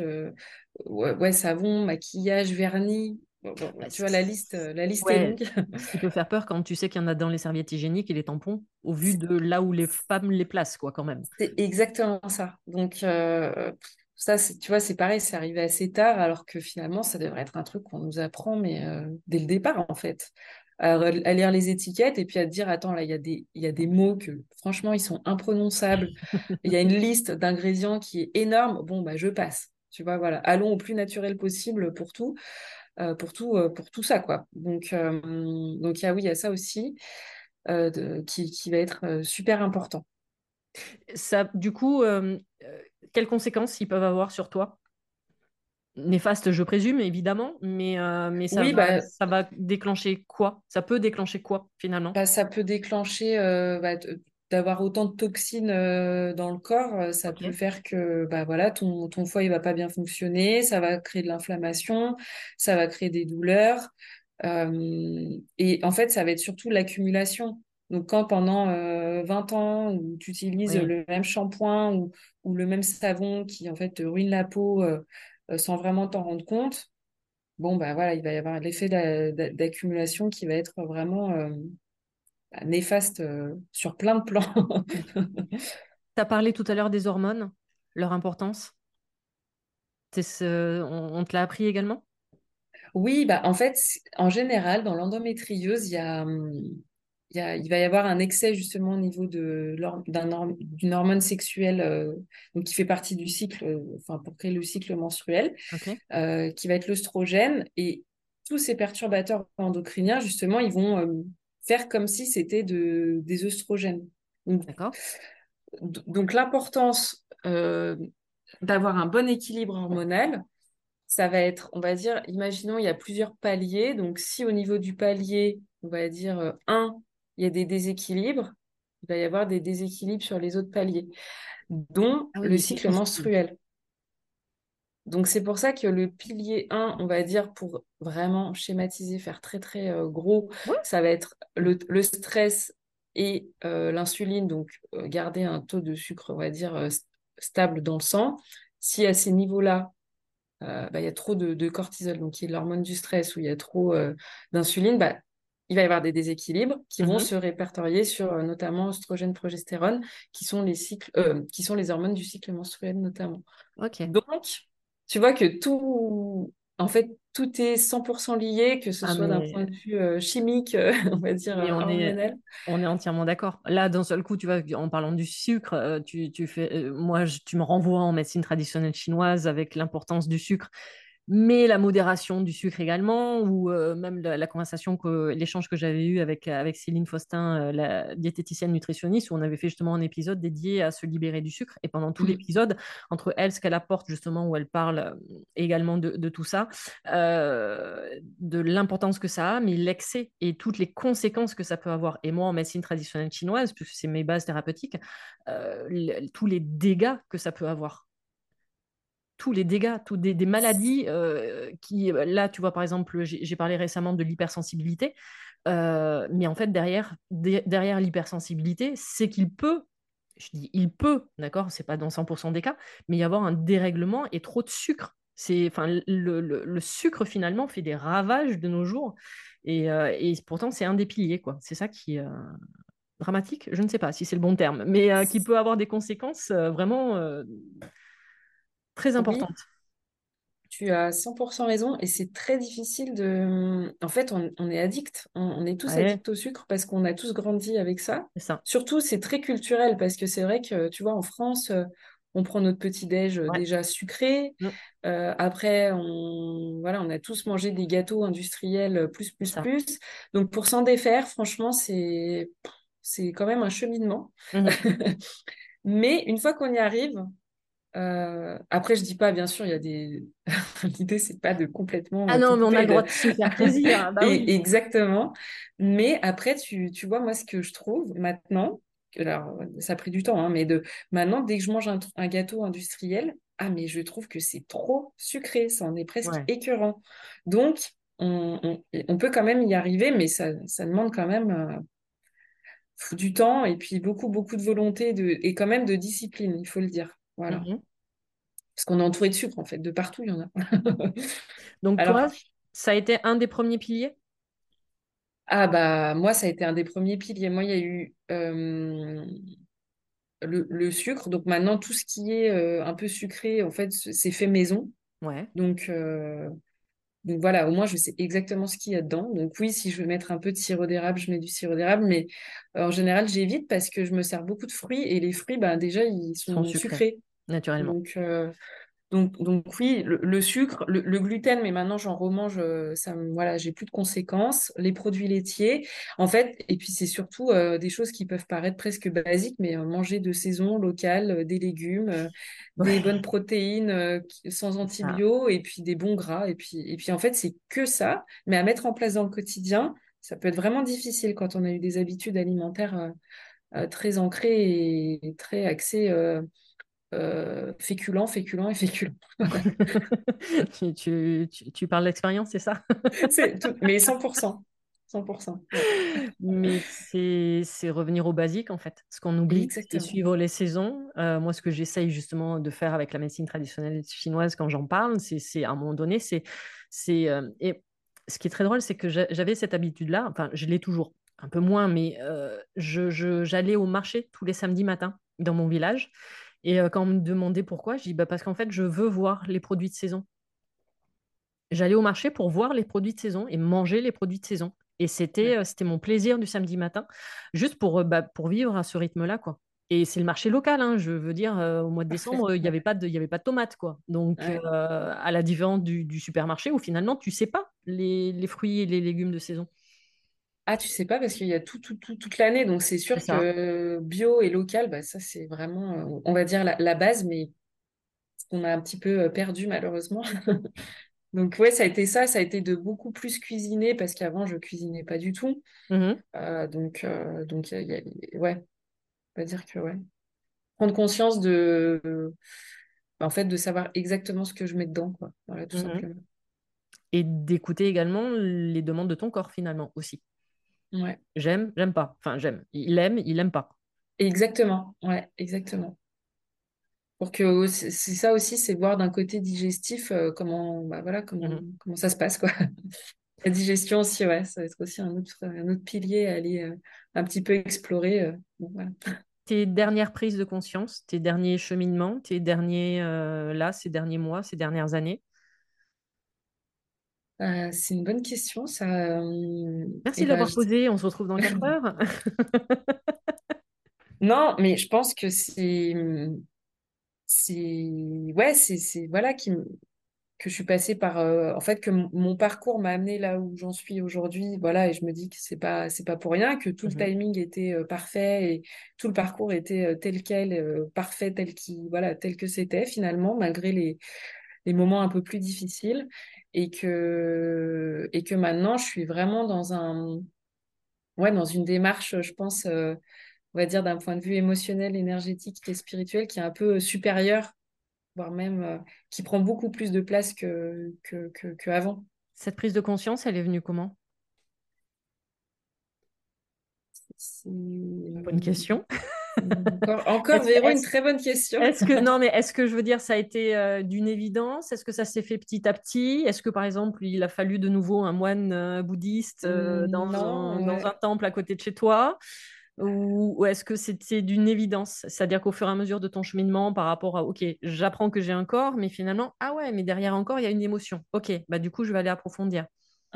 ouais, ouais, savon, maquillage, vernis. Bah, tu vois, la liste, euh, la liste est longue. ce qui peut faire peur quand tu sais qu'il y en a dans les serviettes hygiéniques et les tampons, au vu de là où les femmes les placent, quoi, quand même. C'est exactement ça. Donc, euh, ça, tu vois, c'est pareil, c'est arrivé assez tard, alors que finalement, ça devrait être un truc qu'on nous apprend, mais euh, dès le départ, en fait. À, lire les étiquettes et puis à dire, attends, là, il y, a des, y a des mots que, franchement, ils sont imprononçables. Il y a une liste d'ingrédients qui est énorme. Bon, bah, je passe. Tu vois, voilà. Allons au plus naturel possible pour tout. Euh, pour, tout, euh, pour tout ça. Quoi. Donc, euh, donc oui, il y a ça aussi qui, qui, va être super important. Ça, du coup, quelles conséquences ils peuvent avoir sur toi? Néfaste, je présume, évidemment, mais, mais ça, va, bah ça va déclencher quoi? Ça peut déclencher quoi, finalement? Bah, Ça peut déclencher bah, d'avoir autant de toxines euh, dans le corps, euh, ça peut faire que bah voilà, ton, ton foie il va pas bien fonctionner, ça va créer de l'inflammation, ça va créer des douleurs. Euh, et en fait, ça va être surtout l'accumulation. Donc, quand pendant 20 ans, où tu utilises le même shampoing ou, ou, le même savon qui en fait te ruine la peau sans vraiment t'en rendre compte, bon, bah voilà, il va y avoir l'effet d'accumulation qui va être vraiment bah, néfaste euh, sur plein de plans. tu as parlé tout à l'heure des hormones, leur importance. Ce... On, te l'a appris également? Oui, bah, en fait, en général, dans l'endométriose, il y a, hum, y a, il va y avoir un excès justement au niveau d'une hormone sexuelle euh, donc qui fait partie du cycle, euh, enfin pour créer le cycle menstruel, qui va être l'œstrogène. Et tous ces perturbateurs endocriniens, justement, ils vont faire comme si c'était de, des œstrogènes. D'accord. Donc, l'importance euh, d'avoir un bon équilibre hormonal, ça va être, on va dire, imaginons, il y a plusieurs paliers. Donc, si au niveau du palier, on va dire 1, euh, il y a des déséquilibres, il va y avoir des déséquilibres sur les autres paliers, dont ah le cycle menstruel. Donc c'est pour ça que le pilier 1, on va dire, pour vraiment schématiser, faire très très euh, gros, ça va être le, stress et euh, l'insuline, donc euh, garder un taux de sucre, on va dire, stable dans le sang. Si à ces niveaux-là, bah, il y a trop de, cortisol, donc qui est l'hormone du stress, ou il y a trop d'insuline, bah, il va y avoir des déséquilibres qui vont mmh se répertorier sur notamment oestrogène, progestérone, qui sont les cycles, qui sont les hormones du cycle menstruel notamment. Ok. Donc, tu vois que tout, en fait, tout est 100% lié, que ce ah, soit d'un point de vue euh, chimique, euh, on va dire, on Est, on est entièrement d'accord. Là, d'un seul coup, tu vois, en parlant du sucre, euh, tu, tu fais, moi, tu me renvoies en médecine traditionnelle chinoise avec l'importance du sucre mais la modération du sucre également, ou euh, même la, conversation, que, l'échange que j'avais eu avec, avec Céline Faustin, euh, la diététicienne nutritionniste, où on avait fait justement un épisode dédié à se libérer du sucre. Et pendant tout mmh. l'épisode, entre elle, ce qu'elle apporte justement, où elle parle euh, également de, tout ça, de l'importance que ça a, mais l'excès et toutes les conséquences que ça peut avoir. Et moi, en médecine traditionnelle chinoise, puisque c'est mes bases thérapeutiques, tous les dégâts que ça peut avoir tous les dégâts, toutes des, maladies euh, qui, euh, là, tu vois, par exemple, j'ai parlé récemment de l'hypersensibilité, euh, mais en fait, derrière, derrière l'hypersensibilité, c'est qu'il peut, je dis il peut, d'accord, c'est pas dans 100% des cas, mais y avoir un dérèglement et trop de sucre. C'est, enfin, le, sucre finalement fait des ravages de nos jours, et, et pourtant c'est un des piliers, quoi. C'est ça qui est dramatique, je ne sais pas si c'est le bon terme, mais qui peut avoir des conséquences vraiment très importante. tu as 100% raison et c'est très difficile de... En fait, on, est addict, on, est tous addicts au sucre parce qu'on a tous grandi avec ça. ça. Surtout, c'est très culturel parce que c'est vrai que, tu vois, en France, on prend notre petit-déj déjà sucré. Mm. Euh, après, on, voilà, on a tous mangé des gâteaux industriels plus, plus, plus. Donc, pour s'en défaire, franchement, c'est, quand même un cheminement. Mm. Mais une fois qu'on y arrive, Euh, après, je dis pas, bien sûr, il y a des. L'idée, c'est pas de complètement Ah euh, non, mais on a le droit de- se faire plaisir. Ah bah oui. exactement. Mais après, tu, tu vois, moi, ce que je trouve maintenant, alors ça a pris du temps, hein, mais de maintenant, dès que je mange un, gâteau industriel, ah, mais je trouve que c'est trop sucré, ça en est presque Ouais. écœurant. Donc, on, on- on peut quand même y arriver, mais ça, ça demande quand même euh, du temps et puis beaucoup, beaucoup de volonté de, et quand même de discipline, il faut le dire. Voilà. Mhm. Parce qu'on est entouré de sucre, en fait, de partout, il y en a. Donc Alors, toi, ça a été un des premiers piliers? ah bah, moi, ça a été un des premiers piliers. Moi, il y a eu euh, le, le sucre. Donc maintenant, tout ce qui est euh, un peu sucré, en fait, c'est fait maison. Ouais. Donc, euh, donc voilà, au moins, je sais exactement ce qu'il y a dedans. Donc oui, si je veux mettre un peu de sirop d'érable, je mets du sirop d'érable. Mais en général, j'évite parce que je me sers beaucoup de fruits. Et les fruits, bah, déjà, ils Ils sont sont sucrés, sucrés. Naturellement. Donc, euh, Donc, donc oui, le, le sucre, le, le gluten, mais maintenant j'en remange, euh, ça, voilà, j'ai plus de conséquences. Les produits laitiers, en fait, et puis c'est surtout euh, des choses qui peuvent paraître presque basiques, mais euh, manger de saison, local, euh, des légumes, des bonnes protéines sans antibio, et puis des bons gras. Et puis, et puis en fait, c'est que ça, mais à mettre en place dans le quotidien, ça peut être vraiment difficile quand on a eu des habitudes alimentaires très ancrées et très axées. Euh, féculents, féculents et féculents. Tu, tu, tu, tu parles d'expérience, c'est ça? Tout, mais 100%. 100%. Ouais. Mais c'est revenir au basique, en fait. Ce qu'on oublie, c'est suivre les saisons. Euh, moi, ce que j'essaye justement de faire avec la médecine traditionnelle chinoise quand j'en parle, c'est à un moment donné, c'est... euh, et ce qui est très drôle, c'est que j'a- j'avais cette habitude-là, enfin, je l'ai toujours, un peu moins, mais euh, je, je- j'allais au marché tous les samedis matins dans mon village. Et euh, quand on me demandait pourquoi, je dis bah, parce qu'en fait, je veux voir les produits de saison. J'allais au marché pour voir les produits de saison et manger les produits de saison. Et c'était Ouais. euh, c'était mon plaisir du samedi matin, juste pour, euh, bah, pour vivre à ce rythme-là, quoi. Et c'est le marché local, hein, je veux dire, euh, au mois de décembre, il n'y avait pas de, il y avait pas de tomates, quoi. Donc, euh, à la différence du, du supermarché où finalement, tu sais pas les, les fruits et les légumes de saison. Ah, tu sais pas, parce qu'il y a tout, tout, tout- toute l'année. Donc, c'est sûr que bio et local, bah, ça, c'est vraiment, on va dire, la, la base, mais qu'on a un petit peu euh, perdu, malheureusement. Donc, ouais, ça a été ça. Ça a été de beaucoup plus cuisiner, parce qu'avant, je cuisinais pas du tout. Mhm, Euh, donc, euh, donc y a- il y a- ouais, on va dire que, ouais. Prendre conscience de, en fait, de savoir exactement ce que je mets dedans, quoi. Voilà, tout mhm. simplement. Et d'écouter également les demandes de ton corps, finalement, aussi. Ouais. J'aime, j'aime pas. Enfin, j'aime. Il aime, il aime pas. Exactement. Ouais, exactement. Pour que c'est ça aussi, c'est voir d'un côté digestif euh, comment, bah voilà, comment, Mhm. comment ça se passe, quoi. La digestion aussi, ouais, ça va être aussi un autre, un autre pilier à aller euh, un petit peu explorer. euh. Bon, voilà. Tes dernières prises de conscience, tes derniers cheminements, tes derniers, là, ces derniers mois, ces dernières années. Euh, c'est une bonne question, ça. euh, Merci et de l'avoir je- posé. On se retrouve dans quatre heures. Non, mais je pense que c'est, c'est, ouais, c'est, c'est, voilà, qui, que je suis passée par euh, en fait que m- mon parcours m'a amené là où j'en suis aujourd'hui voilà et je me dis que c'est pas c'est pas pour rien que tout le Mhm. timing était euh, parfait et tout le parcours était euh, tel quel parfait tel qui voilà tel que c'était finalement malgré les les moments un peu plus difficiles et que et que maintenant je suis vraiment dans un ouais dans une démarche je pense euh, on va dire d'un point de vue émotionnel énergétique et spirituel qui est un peu euh, supérieur voire même euh, qui prend beaucoup plus de place que, que, que, que avant. Cette prise de conscience, elle est venue comment? C'est Bonne question. Encore, Véro, une très bonne question. est-ce que, non, mais est-ce que je veux dire, ça a été euh, d'une évidence? Est-ce que ça s'est fait petit à petit? Est-ce que, par exemple, il a fallu de nouveau un moine euh, bouddhiste euh, dans un, Non, dans un temple à côté de chez toi? Ou, ou est-ce que c'était d'une évidence? C'est-à-dire qu'au fur et à mesure de ton cheminement par rapport à, OK, j'apprends que j'ai un corps, mais finalement, ah ouais, mais derrière encore, il y a une émotion. OK, bah du coup, je vais aller approfondir.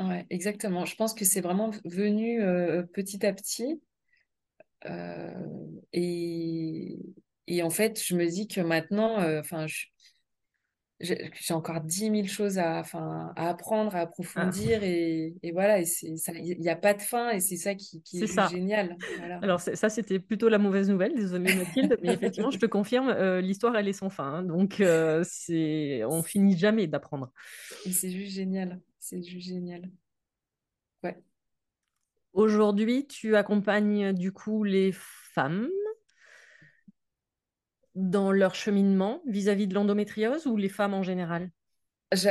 Ouais, exactement. Je pense que c'est vraiment venu euh, petit à petit. Euh, et, et en fait, je me dis que maintenant, euh, enfin, j'ai encore dix mille choses à, enfin, à apprendre, à Ah, approfondir. Et, et voilà, et c'est ça, il n'y a pas de fin et c'est ça qui, qui est ça. génial. Voilà. Alors ça, c'était plutôt la mauvaise nouvelle, désolée Mathilde, mais effectivement, je te confirme, euh, l'histoire, elle est sans fin. hein. donc, euh, c'est... on finit jamais d'apprendre. C'est juste génial. C'est juste génial. Aujourd'hui, tu accompagnes du coup les femmes dans leur cheminement vis-à-vis de l'endométriose ou les femmes en général?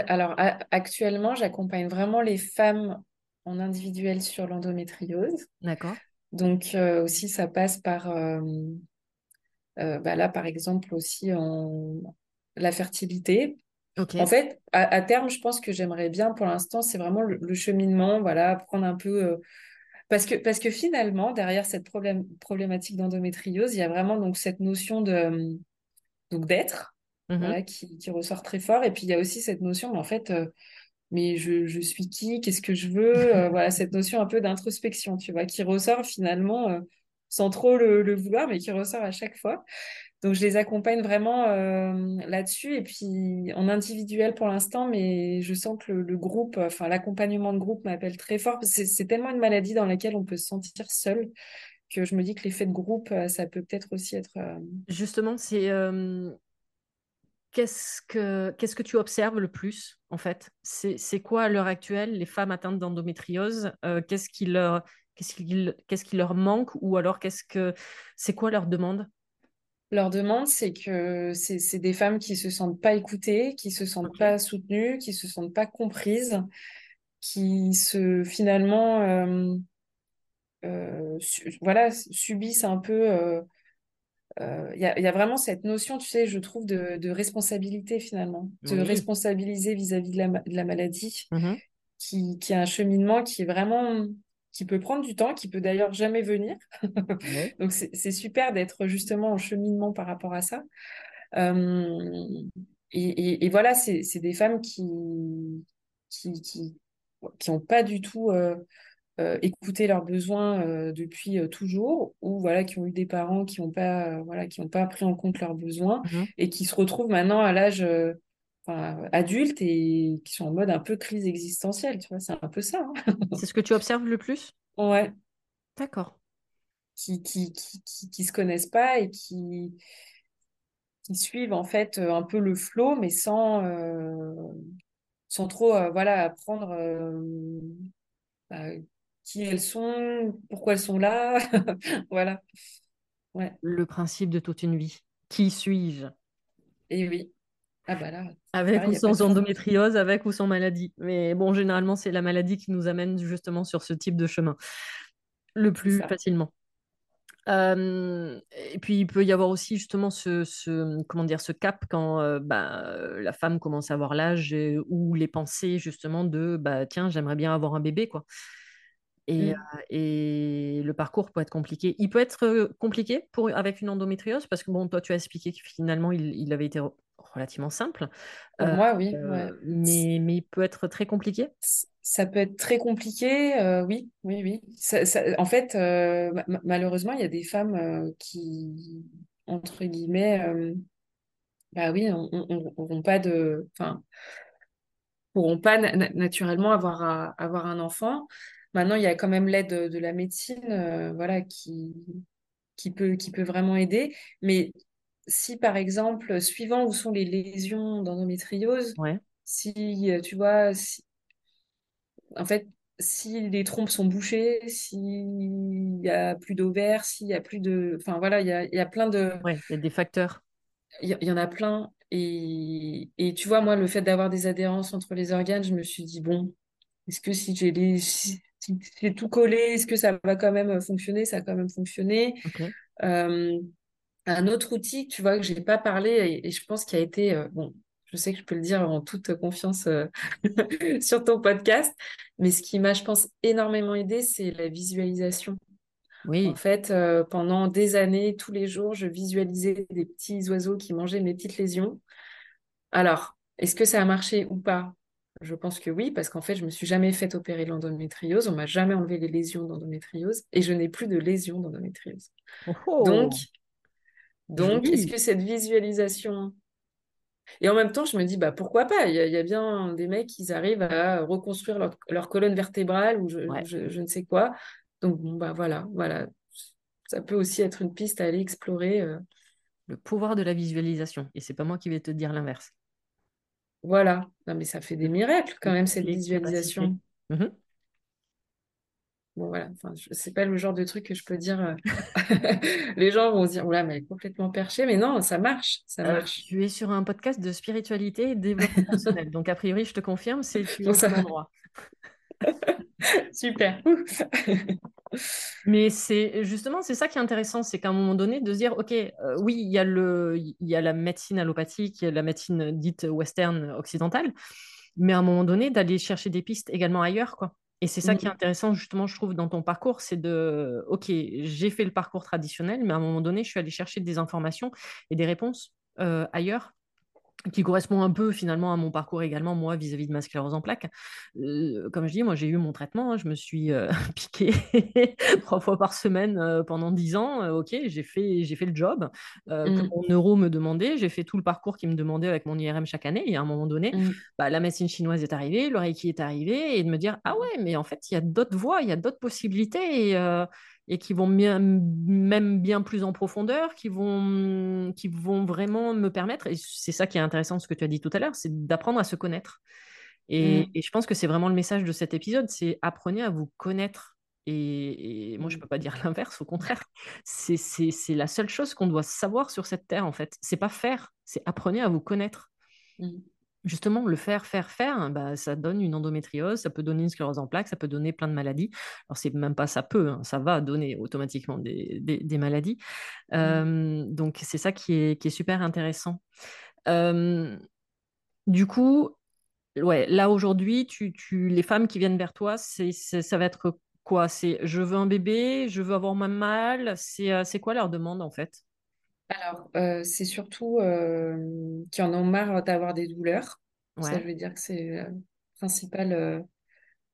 Alors, actuellement, j'accompagne vraiment les femmes en individuel sur l'endométriose. D'accord. Donc, euh, aussi, ça passe par, euh, euh, bah là, par exemple, aussi en la fertilité. Ok. En fait, à, à terme, je pense que j'aimerais bien, pour l'instant, c'est vraiment le, le cheminement, voilà, prendre un peu... parce que, parce que finalement, derrière cette problème, problématique d'endométriose, il y a vraiment donc cette notion de, euh, donc d'être, voilà, qui, qui ressort très fort. Et puis, il y a aussi cette notion, mais en fait, euh, mais je, je suis qui? Qu'est-ce que je veux? Euh, voilà, cette notion un peu d'introspection, tu vois, qui ressort finalement, euh, sans trop le, le vouloir, mais qui ressort à chaque fois. Donc, je les accompagne vraiment euh, là-dessus. Et puis, en individuel pour l'instant, mais je sens que le, groupe, enfin, l'accompagnement de groupe m'appelle très fort. C'est tellement une maladie dans laquelle on peut se sentir seul que je me dis que l'effet de groupe, euh, ça peut peut-être aussi être. euh, Justement, c'est qu'est-ce que tu observes le plus en fait? C'est quoi à l'heure actuelle les femmes atteintes d'endométriose? qu'est-ce qui leur qui leur manque? Ou alors qu'est-ce que c'est quoi leur demande? Leur demande, c'est que c'est des femmes qui se sentent pas écoutées, qui se sentent pas soutenues, qui se sentent pas comprises, qui se finalement euh, euh, su- voilà subissent un peu. euh, euh, Il y a, il y a vraiment cette notion, tu sais, je trouve, de, de responsabilité finalement, de Oui. responsabiliser vis-à-vis de la, ma- de la maladie, Mhm. qui, qui a un cheminement qui est vraiment, qui peut prendre du temps, qui peut d'ailleurs jamais venir. Ouais. Donc c'est super d'être justement en cheminement par rapport à ça. Euh, et, et- et voilà, c'est des femmes qui qui qui qui ont pas du tout euh, euh, écouté leurs besoins depuis toujours, ou voilà, qui ont eu des parents qui ont pas voilà, qui ont pas pris en compte leurs besoins Mhm. et qui se retrouvent maintenant à l'âge enfin, adulte et qui sont en mode un peu crise existentielle, tu vois, c'est un peu ça. hein. C'est ce que tu observes le plus? Ouais, D'accord. qui qui, qui qui qui se connaissent pas et qui qui suivent en fait euh, un peu le flot, mais sans euh, sans trop euh, voilà apprendre euh, bah, qui elles sont, pourquoi elles sont là, voilà. Ouais. Le principe de toute une vie. Qui suis-je? Et oui. Ah bah là, Avec pareil, ou sans endométriose, avec ou sans maladie. Mais bon, généralement, c'est la maladie qui nous amène justement sur ce type de chemin le plus facilement. Euh, et puis il peut y avoir aussi justement ce, ce- comment dire, ce cap quand euh, bah, euh, la femme commence à avoir l'âge ou les pensées justement de bah, tiens, j'aimerais bien avoir un bébé quoi. Et, euh, Mm. et le parcours peut être compliqué. Il peut être euh, compliqué pour, avec une endométriose parce que bon, toi tu as expliqué que finalement il, il avait été relativement simple, Pour Euh, moi, oui, euh, ouais. Mais, mais il peut être très compliqué. Ça peut être très compliqué, euh, oui, oui, oui. Ça- ça- en fait, euh, ma- ma- malheureusement, il y a des femmes qui, entre guillemets, bah oui, on, on, on- auront pas de, enfin, pourront pas na- na- naturellement avoir, à- avoir un enfant. Maintenant, il y a quand même l'aide de, de la médecine, voilà, qui, qui peut, qui peut vraiment aider. Mais si, par exemple, suivant où sont les lésions d'endométriose, Ouais, si, euh, tu vois, si- en fait, si les trompes sont bouchées, s'il y a plus d'ovaires, s'il y a plus de... Enfin, voilà, il y a, il y a plein de... ouais, il y a des facteurs. Il y, en a plein. Et, et tu vois, moi, le fait d'avoir des adhérences entre les organes, je me suis dit, bon, est-ce que si j'ai les... si, tout collé, est-ce que ça va quand même fonctionner? Ça a quand même fonctionné. Ok. Euh, un autre outil, tu vois, que j'ai pas parlé et, et je pense qu'il a été, euh, bon, je sais que je peux le dire en toute confiance euh, sur ton podcast, mais ce qui m'a, je pense, énormément aidé, c'est la visualisation. En Oui. fait, euh, pendant des années, tous les jours, je visualisais des petits oiseaux qui mangeaient mes petites lésions. Alors, est-ce que ça a marché ou pas? Je pense que oui, parce qu'en fait, je me suis jamais fait opérer l'endométriose, on m'a jamais enlevé les lésions d'endométriose et je n'ai plus de lésions d'endométriose. Oh, Donc, donc, est-ce que cette visualisation Et en même temps, je me dis, bah, pourquoi pas? Il y, a, il y a bien des mecs qui arrivent à reconstruire leur, leur colonne vertébrale ou je, Ouais. je- je ne sais quoi. Donc, bon, bah, voilà, voilà. Ça peut aussi être une piste à aller explorer. euh, Le pouvoir de la visualisation. Et c'est pas moi qui vais te dire l'inverse. voilà. Non, mais ça fait des miracles quand même, cette visualisation. Mhm. Bon, voilà. Enfin, c'est pas le genre de truc que je peux dire. euh, Les gens vont se dire, oula, mais elle est complètement perchée. Mais non, ça marche, ça Euh, marche. tu es sur un podcast de spiritualité et de développement personnel. Donc, a priori, je te confirme, c'est tu es Bon, au endroit. Super. Mais c'est justement, c'est ça qui est intéressant, c'est qu'à un moment donné, de se dire, OK, euh, oui, il y a le, il y a la médecine allopathique, la médecine dite western occidentale, mais à un moment donné, d'aller chercher des pistes également ailleurs, quoi. Et c'est ça qui est intéressant, justement, je trouve, dans ton parcours, c'est de, OK, j'ai fait le parcours traditionnel, mais à un moment donné, je suis allée chercher des informations et des réponses euh, ailleurs qui correspond un peu finalement à mon parcours également, moi, vis-à-vis de ma sclérose en plaques. Euh, comme je dis, moi, j'ai eu mon traitement, hein, je me suis euh, piqué trois fois par semaine euh, pendant dix ans. Euh, ok, j'ai fait, j'ai fait le job que mm, mon neuro me demandait, j'ai fait tout le parcours qu'il me demandait avec mon IRM chaque année. Et à un moment donné, mm, bah, la médecine chinoise est arrivée, le Reiki est arrivé, et de me dire, ah ouais, mais en fait, il y a d'autres voies, il y a d'autres possibilités. Et, et qui vont bien, même bien plus en profondeur, qui vont, qui vont vraiment me permettre, et c'est ça qui est intéressant de ce que tu as dit tout à l'heure, c'est d'apprendre à se connaître. Et, mm, et je pense que c'est vraiment le message de cet épisode, c'est apprenez à vous connaître. Et, et moi, je ne mm, peux pas dire l'inverse, au contraire. C'est la seule chose qu'on doit savoir sur cette terre, en fait. C'est pas faire, c'est apprenez à vous connaître mm, justement, le faire, faire, faire, bah, ça donne une endométriose, ça peut donner une sclérose en plaques, ça peut donner plein de maladies. Alors, c'est même pas ça peut, hein, ça va donner automatiquement des, des- des maladies. mm. Euh, donc, c'est ça qui est, qui est super intéressant. Euh, du coup, ouais, là aujourd'hui, tu, tu, les femmes qui viennent vers toi, c'est, c'est- ça va être quoi? C'est je veux un bébé, je veux avoir ma mal, c'est euh, c'est quoi leur demande en fait? Alors, euh, c'est surtout euh, qui en ont marre d'avoir des douleurs. Ça, je veux dire que c'est la principale euh,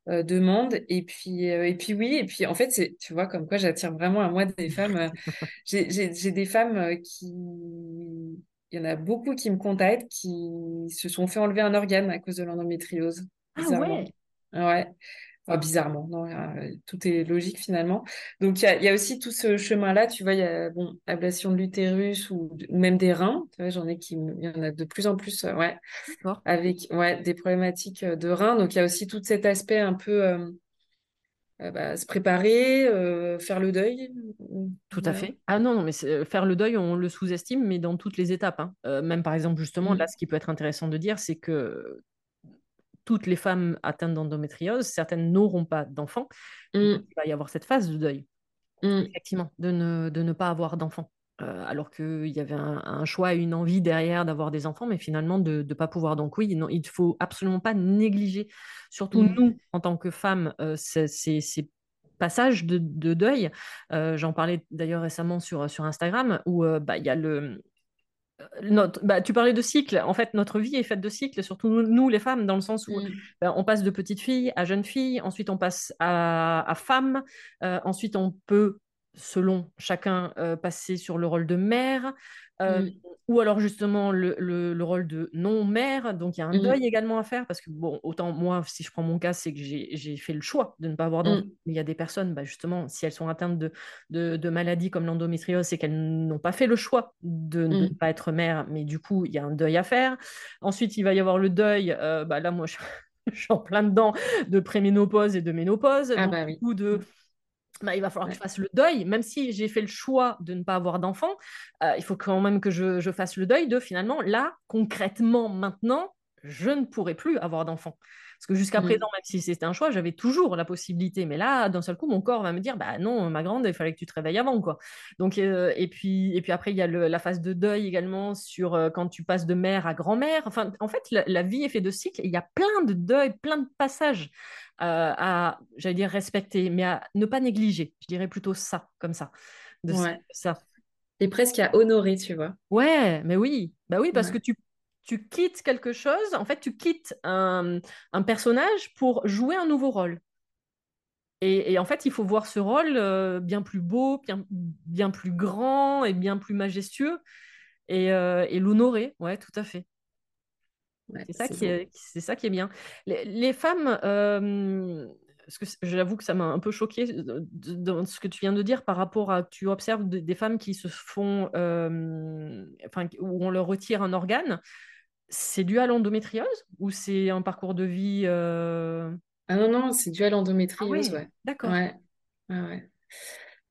euh, demande. Et puis, euh, et puis oui, et puis en fait, c'est, tu vois, comme quoi j'attire vraiment à moi des femmes. euh, j'ai, des femmes euh, qui... Il y en a beaucoup qui me contactent, qui se sont fait enlever un organe à cause de l'endométriose, Ah ouais, Ouais. Enfin, bizarrement, non, euh, tout est logique finalement. Donc il y a, il y a aussi tout ce chemin-là, tu vois, il y a bon, ablation de l'utérus ou, même des reins, tu vois, j'en ai qui, il y en a de plus en plus, euh, ouais, d'accord. avec ouais, des problématiques euh, de reins. Donc il y a aussi tout cet aspect un peu euh, bah, se préparer, faire le deuil, Tout à fait. Ah non, non, mais c'est- faire le deuil, on le sous-estime, mais dans toutes les étapes. hein. Même par exemple, justement, là, Mm, ce qui peut être intéressant de dire, c'est que toutes les femmes atteintes d'endométriose, certaines n'auront pas d'enfants, mm, il va y avoir cette phase de deuil, mm, effectivement, de ne, de ne pas avoir d'enfants. Euh, alors qu'il y avait un, un choix et une envie derrière d'avoir des enfants, mais finalement de ne pas pouvoir. Donc oui, non, il ne faut absolument pas négliger, surtout mm, nous, en tant que femmes, euh, ces, ces- ces passages de, de deuil. Euh, j'en parlais d'ailleurs récemment sur, sur Instagram, où euh, bah, il y a le, notre, bah, tu parlais de cycle. En fait, notre vie est faite de cycles, surtout nous, nous, les femmes, dans le sens où mm, ben, on passe de petite fille à jeune fille, ensuite on passe à, à femme, euh, ensuite on peut, selon chacun, euh, passer sur le rôle de mère, euh, mm, ou alors justement le, le- le rôle de non-mère. Donc il y a un mm, deuil également à faire, parce que, bon, autant moi, si je prends mon cas, c'est que j'ai fait le choix de ne pas avoir d'enfant. mm, Mais il y a des personnes, bah, justement, si elles sont atteintes de, de, de maladies comme l'endométriose, c'est qu'elles n'ont pas fait le choix de, de ne pas être mère, mais du coup, il y a un deuil à faire. Ensuite, il va y avoir le deuil, euh, bah, là, moi, je, je suis en plein dedans de préménopause et de ménopause. Ah bah oui. coup, de, bah, il va falloir que je fasse le deuil, même si j'ai fait le choix de ne pas avoir d'enfant, euh, il faut quand même que je, je fasse le deuil de finalement, là, concrètement, maintenant, je ne pourrai plus avoir d'enfant. Parce que jusqu'à présent, Mm, même si c'était un choix, j'avais toujours la possibilité. Mais là, d'un seul coup, mon corps va me dire, bah non, ma grande, il fallait que tu te réveilles avant, quoi. Donc, euh, et puis, et puis après, il y a le- la phase de deuil également sur euh, quand tu passes de mère à grand-mère. Enfin, en fait, la, la vie est faite de cycles. Il y a plein de deuils, plein de passages euh, à, j'allais dire, respecter, mais à ne pas négliger. Je dirais plutôt ça, comme ça. De ça. ouais. ça. Et presque à honorer, tu vois. Ouais, mais oui. Bah oui, parce que tu, tu quittes quelque chose, en fait, tu quittes un, un personnage pour jouer un nouveau rôle. Et, et en fait, il faut voir ce rôle euh, bien plus beau, bien, bien plus grand et bien plus majestueux et, euh, et l'honorer. Ouais, tout à fait. c'est ça, qui est, ça qui est bien. Les, femmes, euh, parce que j'avoue que ça m'a un peu choqué dans ce que tu viens de dire par rapport à tu observes des femmes qui se font, enfin, où on leur retire un organe. C'est dû à l'endométriose ou c'est un parcours de vie euh? Ah non, non, c'est dû à l'endométriose, ah ouais. D'accord. Ouais. ouais.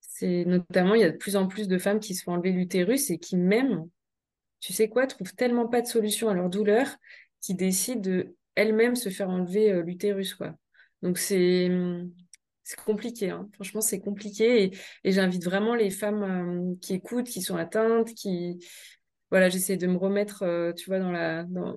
C'est notamment, il y a de plus en plus de femmes qui se font enlever l'utérus et qui même, tu sais quoi, trouvent tellement pas de solution à leur douleur qui décident de elles-mêmes se faire enlever euh, l'utérus, quoi. Donc c'est c'est compliqué, hein. franchement c'est compliqué et, et j'invite vraiment les femmes euh, qui écoutent, qui sont atteintes, qui voilà, j'essaie de me remettre, euh, tu vois, dans la dans...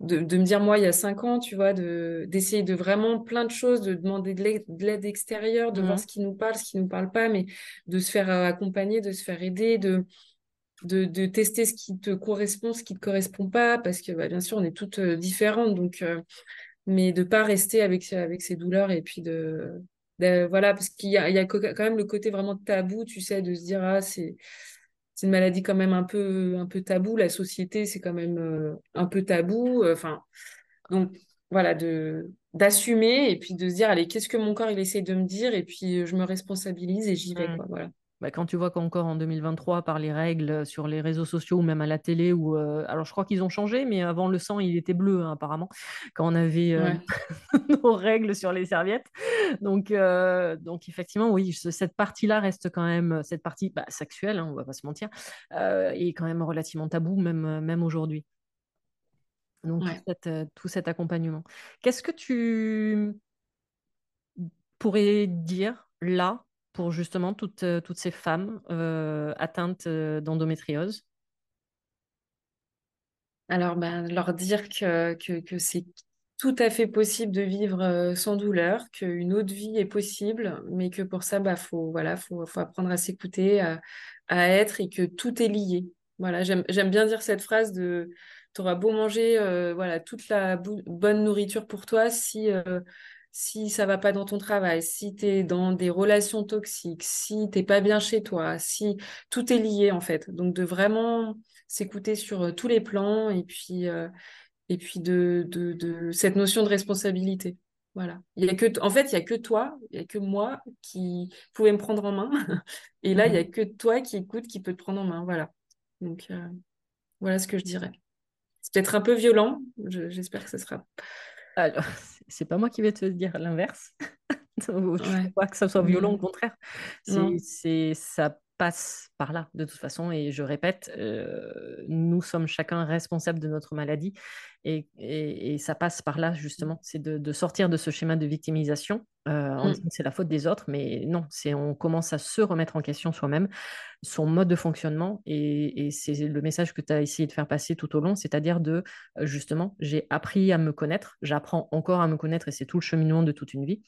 De, de, me dire moi il y a cinq ans, tu vois, de d'essayer de vraiment plein de choses, de demander de l'aide extérieure, de voir mmh. ce qui nous parle, ce qui nous parle pas, mais de se faire accompagner, de se faire aider, de de, tester ce qui te correspond, ce qui ne te correspond pas, parce que bah, bien sûr, on est toutes euh, différentes, donc, euh, mais de pas rester avec, avec ces douleurs et puis de, voilà, parce qu'il y a, il y a quand même le côté vraiment tabou, tu sais, de se dire, ah, c'est, c'est une maladie quand même un peu, un peu tabou, la société, c'est quand même euh, un peu tabou, enfin, donc voilà, de d'assumer et puis de se dire, allez, qu'est-ce que mon corps, il essaie de me dire, et puis je me responsabilise et j'y vais, mmh. quoi, voilà. Bah, quand tu vois qu'encore en 2023, par les règles sur les réseaux sociaux ou même à la télé, ou euh, alors je crois qu'ils ont changé, mais avant le sang, il était bleu hein, apparemment, quand on avait euh, nos règles sur les serviettes. Donc, euh, donc effectivement, oui, cette partie-là reste quand même, cette partie bah, sexuelle, hein, on va pas se mentir, est quand même relativement tabou, même, même aujourd'hui. Donc, tout cet accompagnement. Qu'est-ce que tu pourrais dire là pour justement toutes, euh, ces femmes euh, atteintes euh, d'endométriose? Alors, ben, leur dire que, c'est tout à fait possible de vivre sans douleur, qu'une autre vie est possible, mais que pour ça, bah, faut, voilà, faut, apprendre à s'écouter, à, à, être et que tout est lié. Voilà, j'aime bien dire cette phrase de tu auras beau manger voilà, toute la bonne nourriture pour toi, si si ça va pas dans ton travail, si tu es dans des relations toxiques, si t'es pas bien chez toi, si tout est lié en fait. Donc de vraiment s'écouter sur euh, tous les plans et puis euh, et puis de, de, cette notion de responsabilité. Voilà. Il y a que en fait, il y a que toi, il y a que moi qui pouvais me prendre en main et là, il y a mmh que toi qui écoute qui peut te prendre en main, voilà. Donc euh, voilà ce que je dirais. C'est peut-être un peu violent, j'espère que ce sera alors, c'est pas moi qui vais te dire l'inverse. je ne pas que ça soit violent, au contraire. C'est, ça passe par là, de toute façon. Et je répète, euh, nous sommes chacun responsables de notre maladie. Et, et, ça passe par là, justement. C'est de, de, sortir de ce schéma de victimisation euh, en disant que c'est la faute des autres. Mais non, c'est on commence à se remettre en question soi-même, son mode de fonctionnement. Et, et c'est le message que tu as essayé de faire passer tout au long, c'est-à-dire de, justement, j'ai appris à me connaître, j'apprends encore à me connaître et c'est tout le cheminement de toute une vie.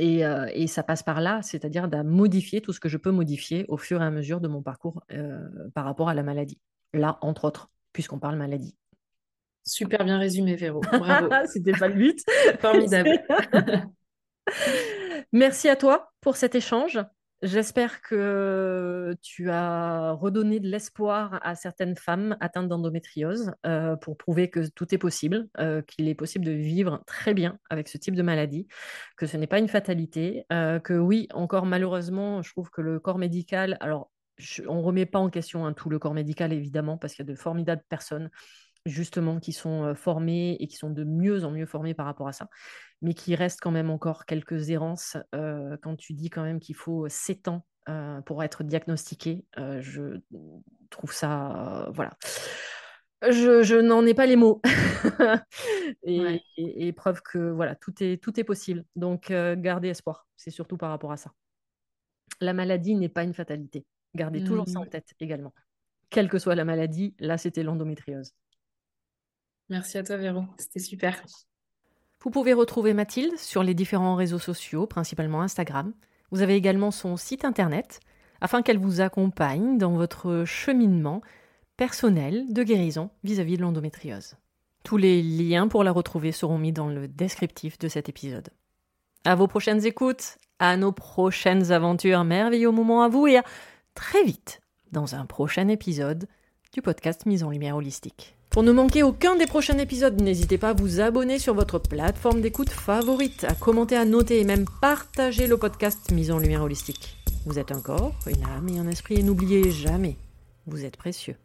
Euh, et, ça passe par là, c'est-à-dire de modifier tout ce que je peux modifier au fur et à mesure de mon parcours euh, par rapport à la maladie. Là, entre autres, puisqu'on parle maladie. Super bien résumé, Véro. Bravo. C'était pas le but. Formidable. Merci à toi pour cet échange. J'espère que tu as redonné de l'espoir à certaines femmes atteintes d'endométriose euh, pour prouver que tout est possible, euh, qu'il est possible de vivre très bien avec ce type de maladie, que ce n'est pas une fatalité, euh, que oui, encore malheureusement, je trouve que le corps médical, alors on ne remet pas en question hein, tout le corps médical évidemment, parce qu'il y a de formidables personnes justement qui sont formées et qui sont de mieux en mieux formées par rapport à ça mais qui reste quand même encore quelques errances euh, quand tu dis quand même qu'il faut 7 ans euh, pour être diagnostiqué. Euh, je trouve ça, voilà. Je, n'en ai pas les mots. et, preuve que voilà, tout est, tout est possible. Donc, gardez espoir. C'est surtout par rapport à ça. La maladie n'est pas une fatalité. Gardez toujours ça en mmh. tête également. Quelle que soit la maladie, là, c'était l'endométriose. Merci à toi, Véro. C'était super. Vous pouvez retrouver Mathilde sur les différents réseaux sociaux, principalement Instagram. Vous avez également son site internet, afin qu'elle vous accompagne dans votre cheminement personnel de guérison vis-à-vis de l'endométriose. Tous les liens pour la retrouver seront mis dans le descriptif de cet épisode. À vos prochaines écoutes, à nos prochaines aventures, merveilleux moment à vous et à très vite dans un prochain épisode du podcast Mise en Lumière Holistique. Pour ne manquer aucun des prochains épisodes, n'hésitez pas à vous abonner sur votre plateforme d'écoute favorite, à commenter, à noter et même partager le podcast Mise en Lumière Holistique. Vous êtes un corps, une âme et un esprit et n'oubliez jamais, vous êtes précieux.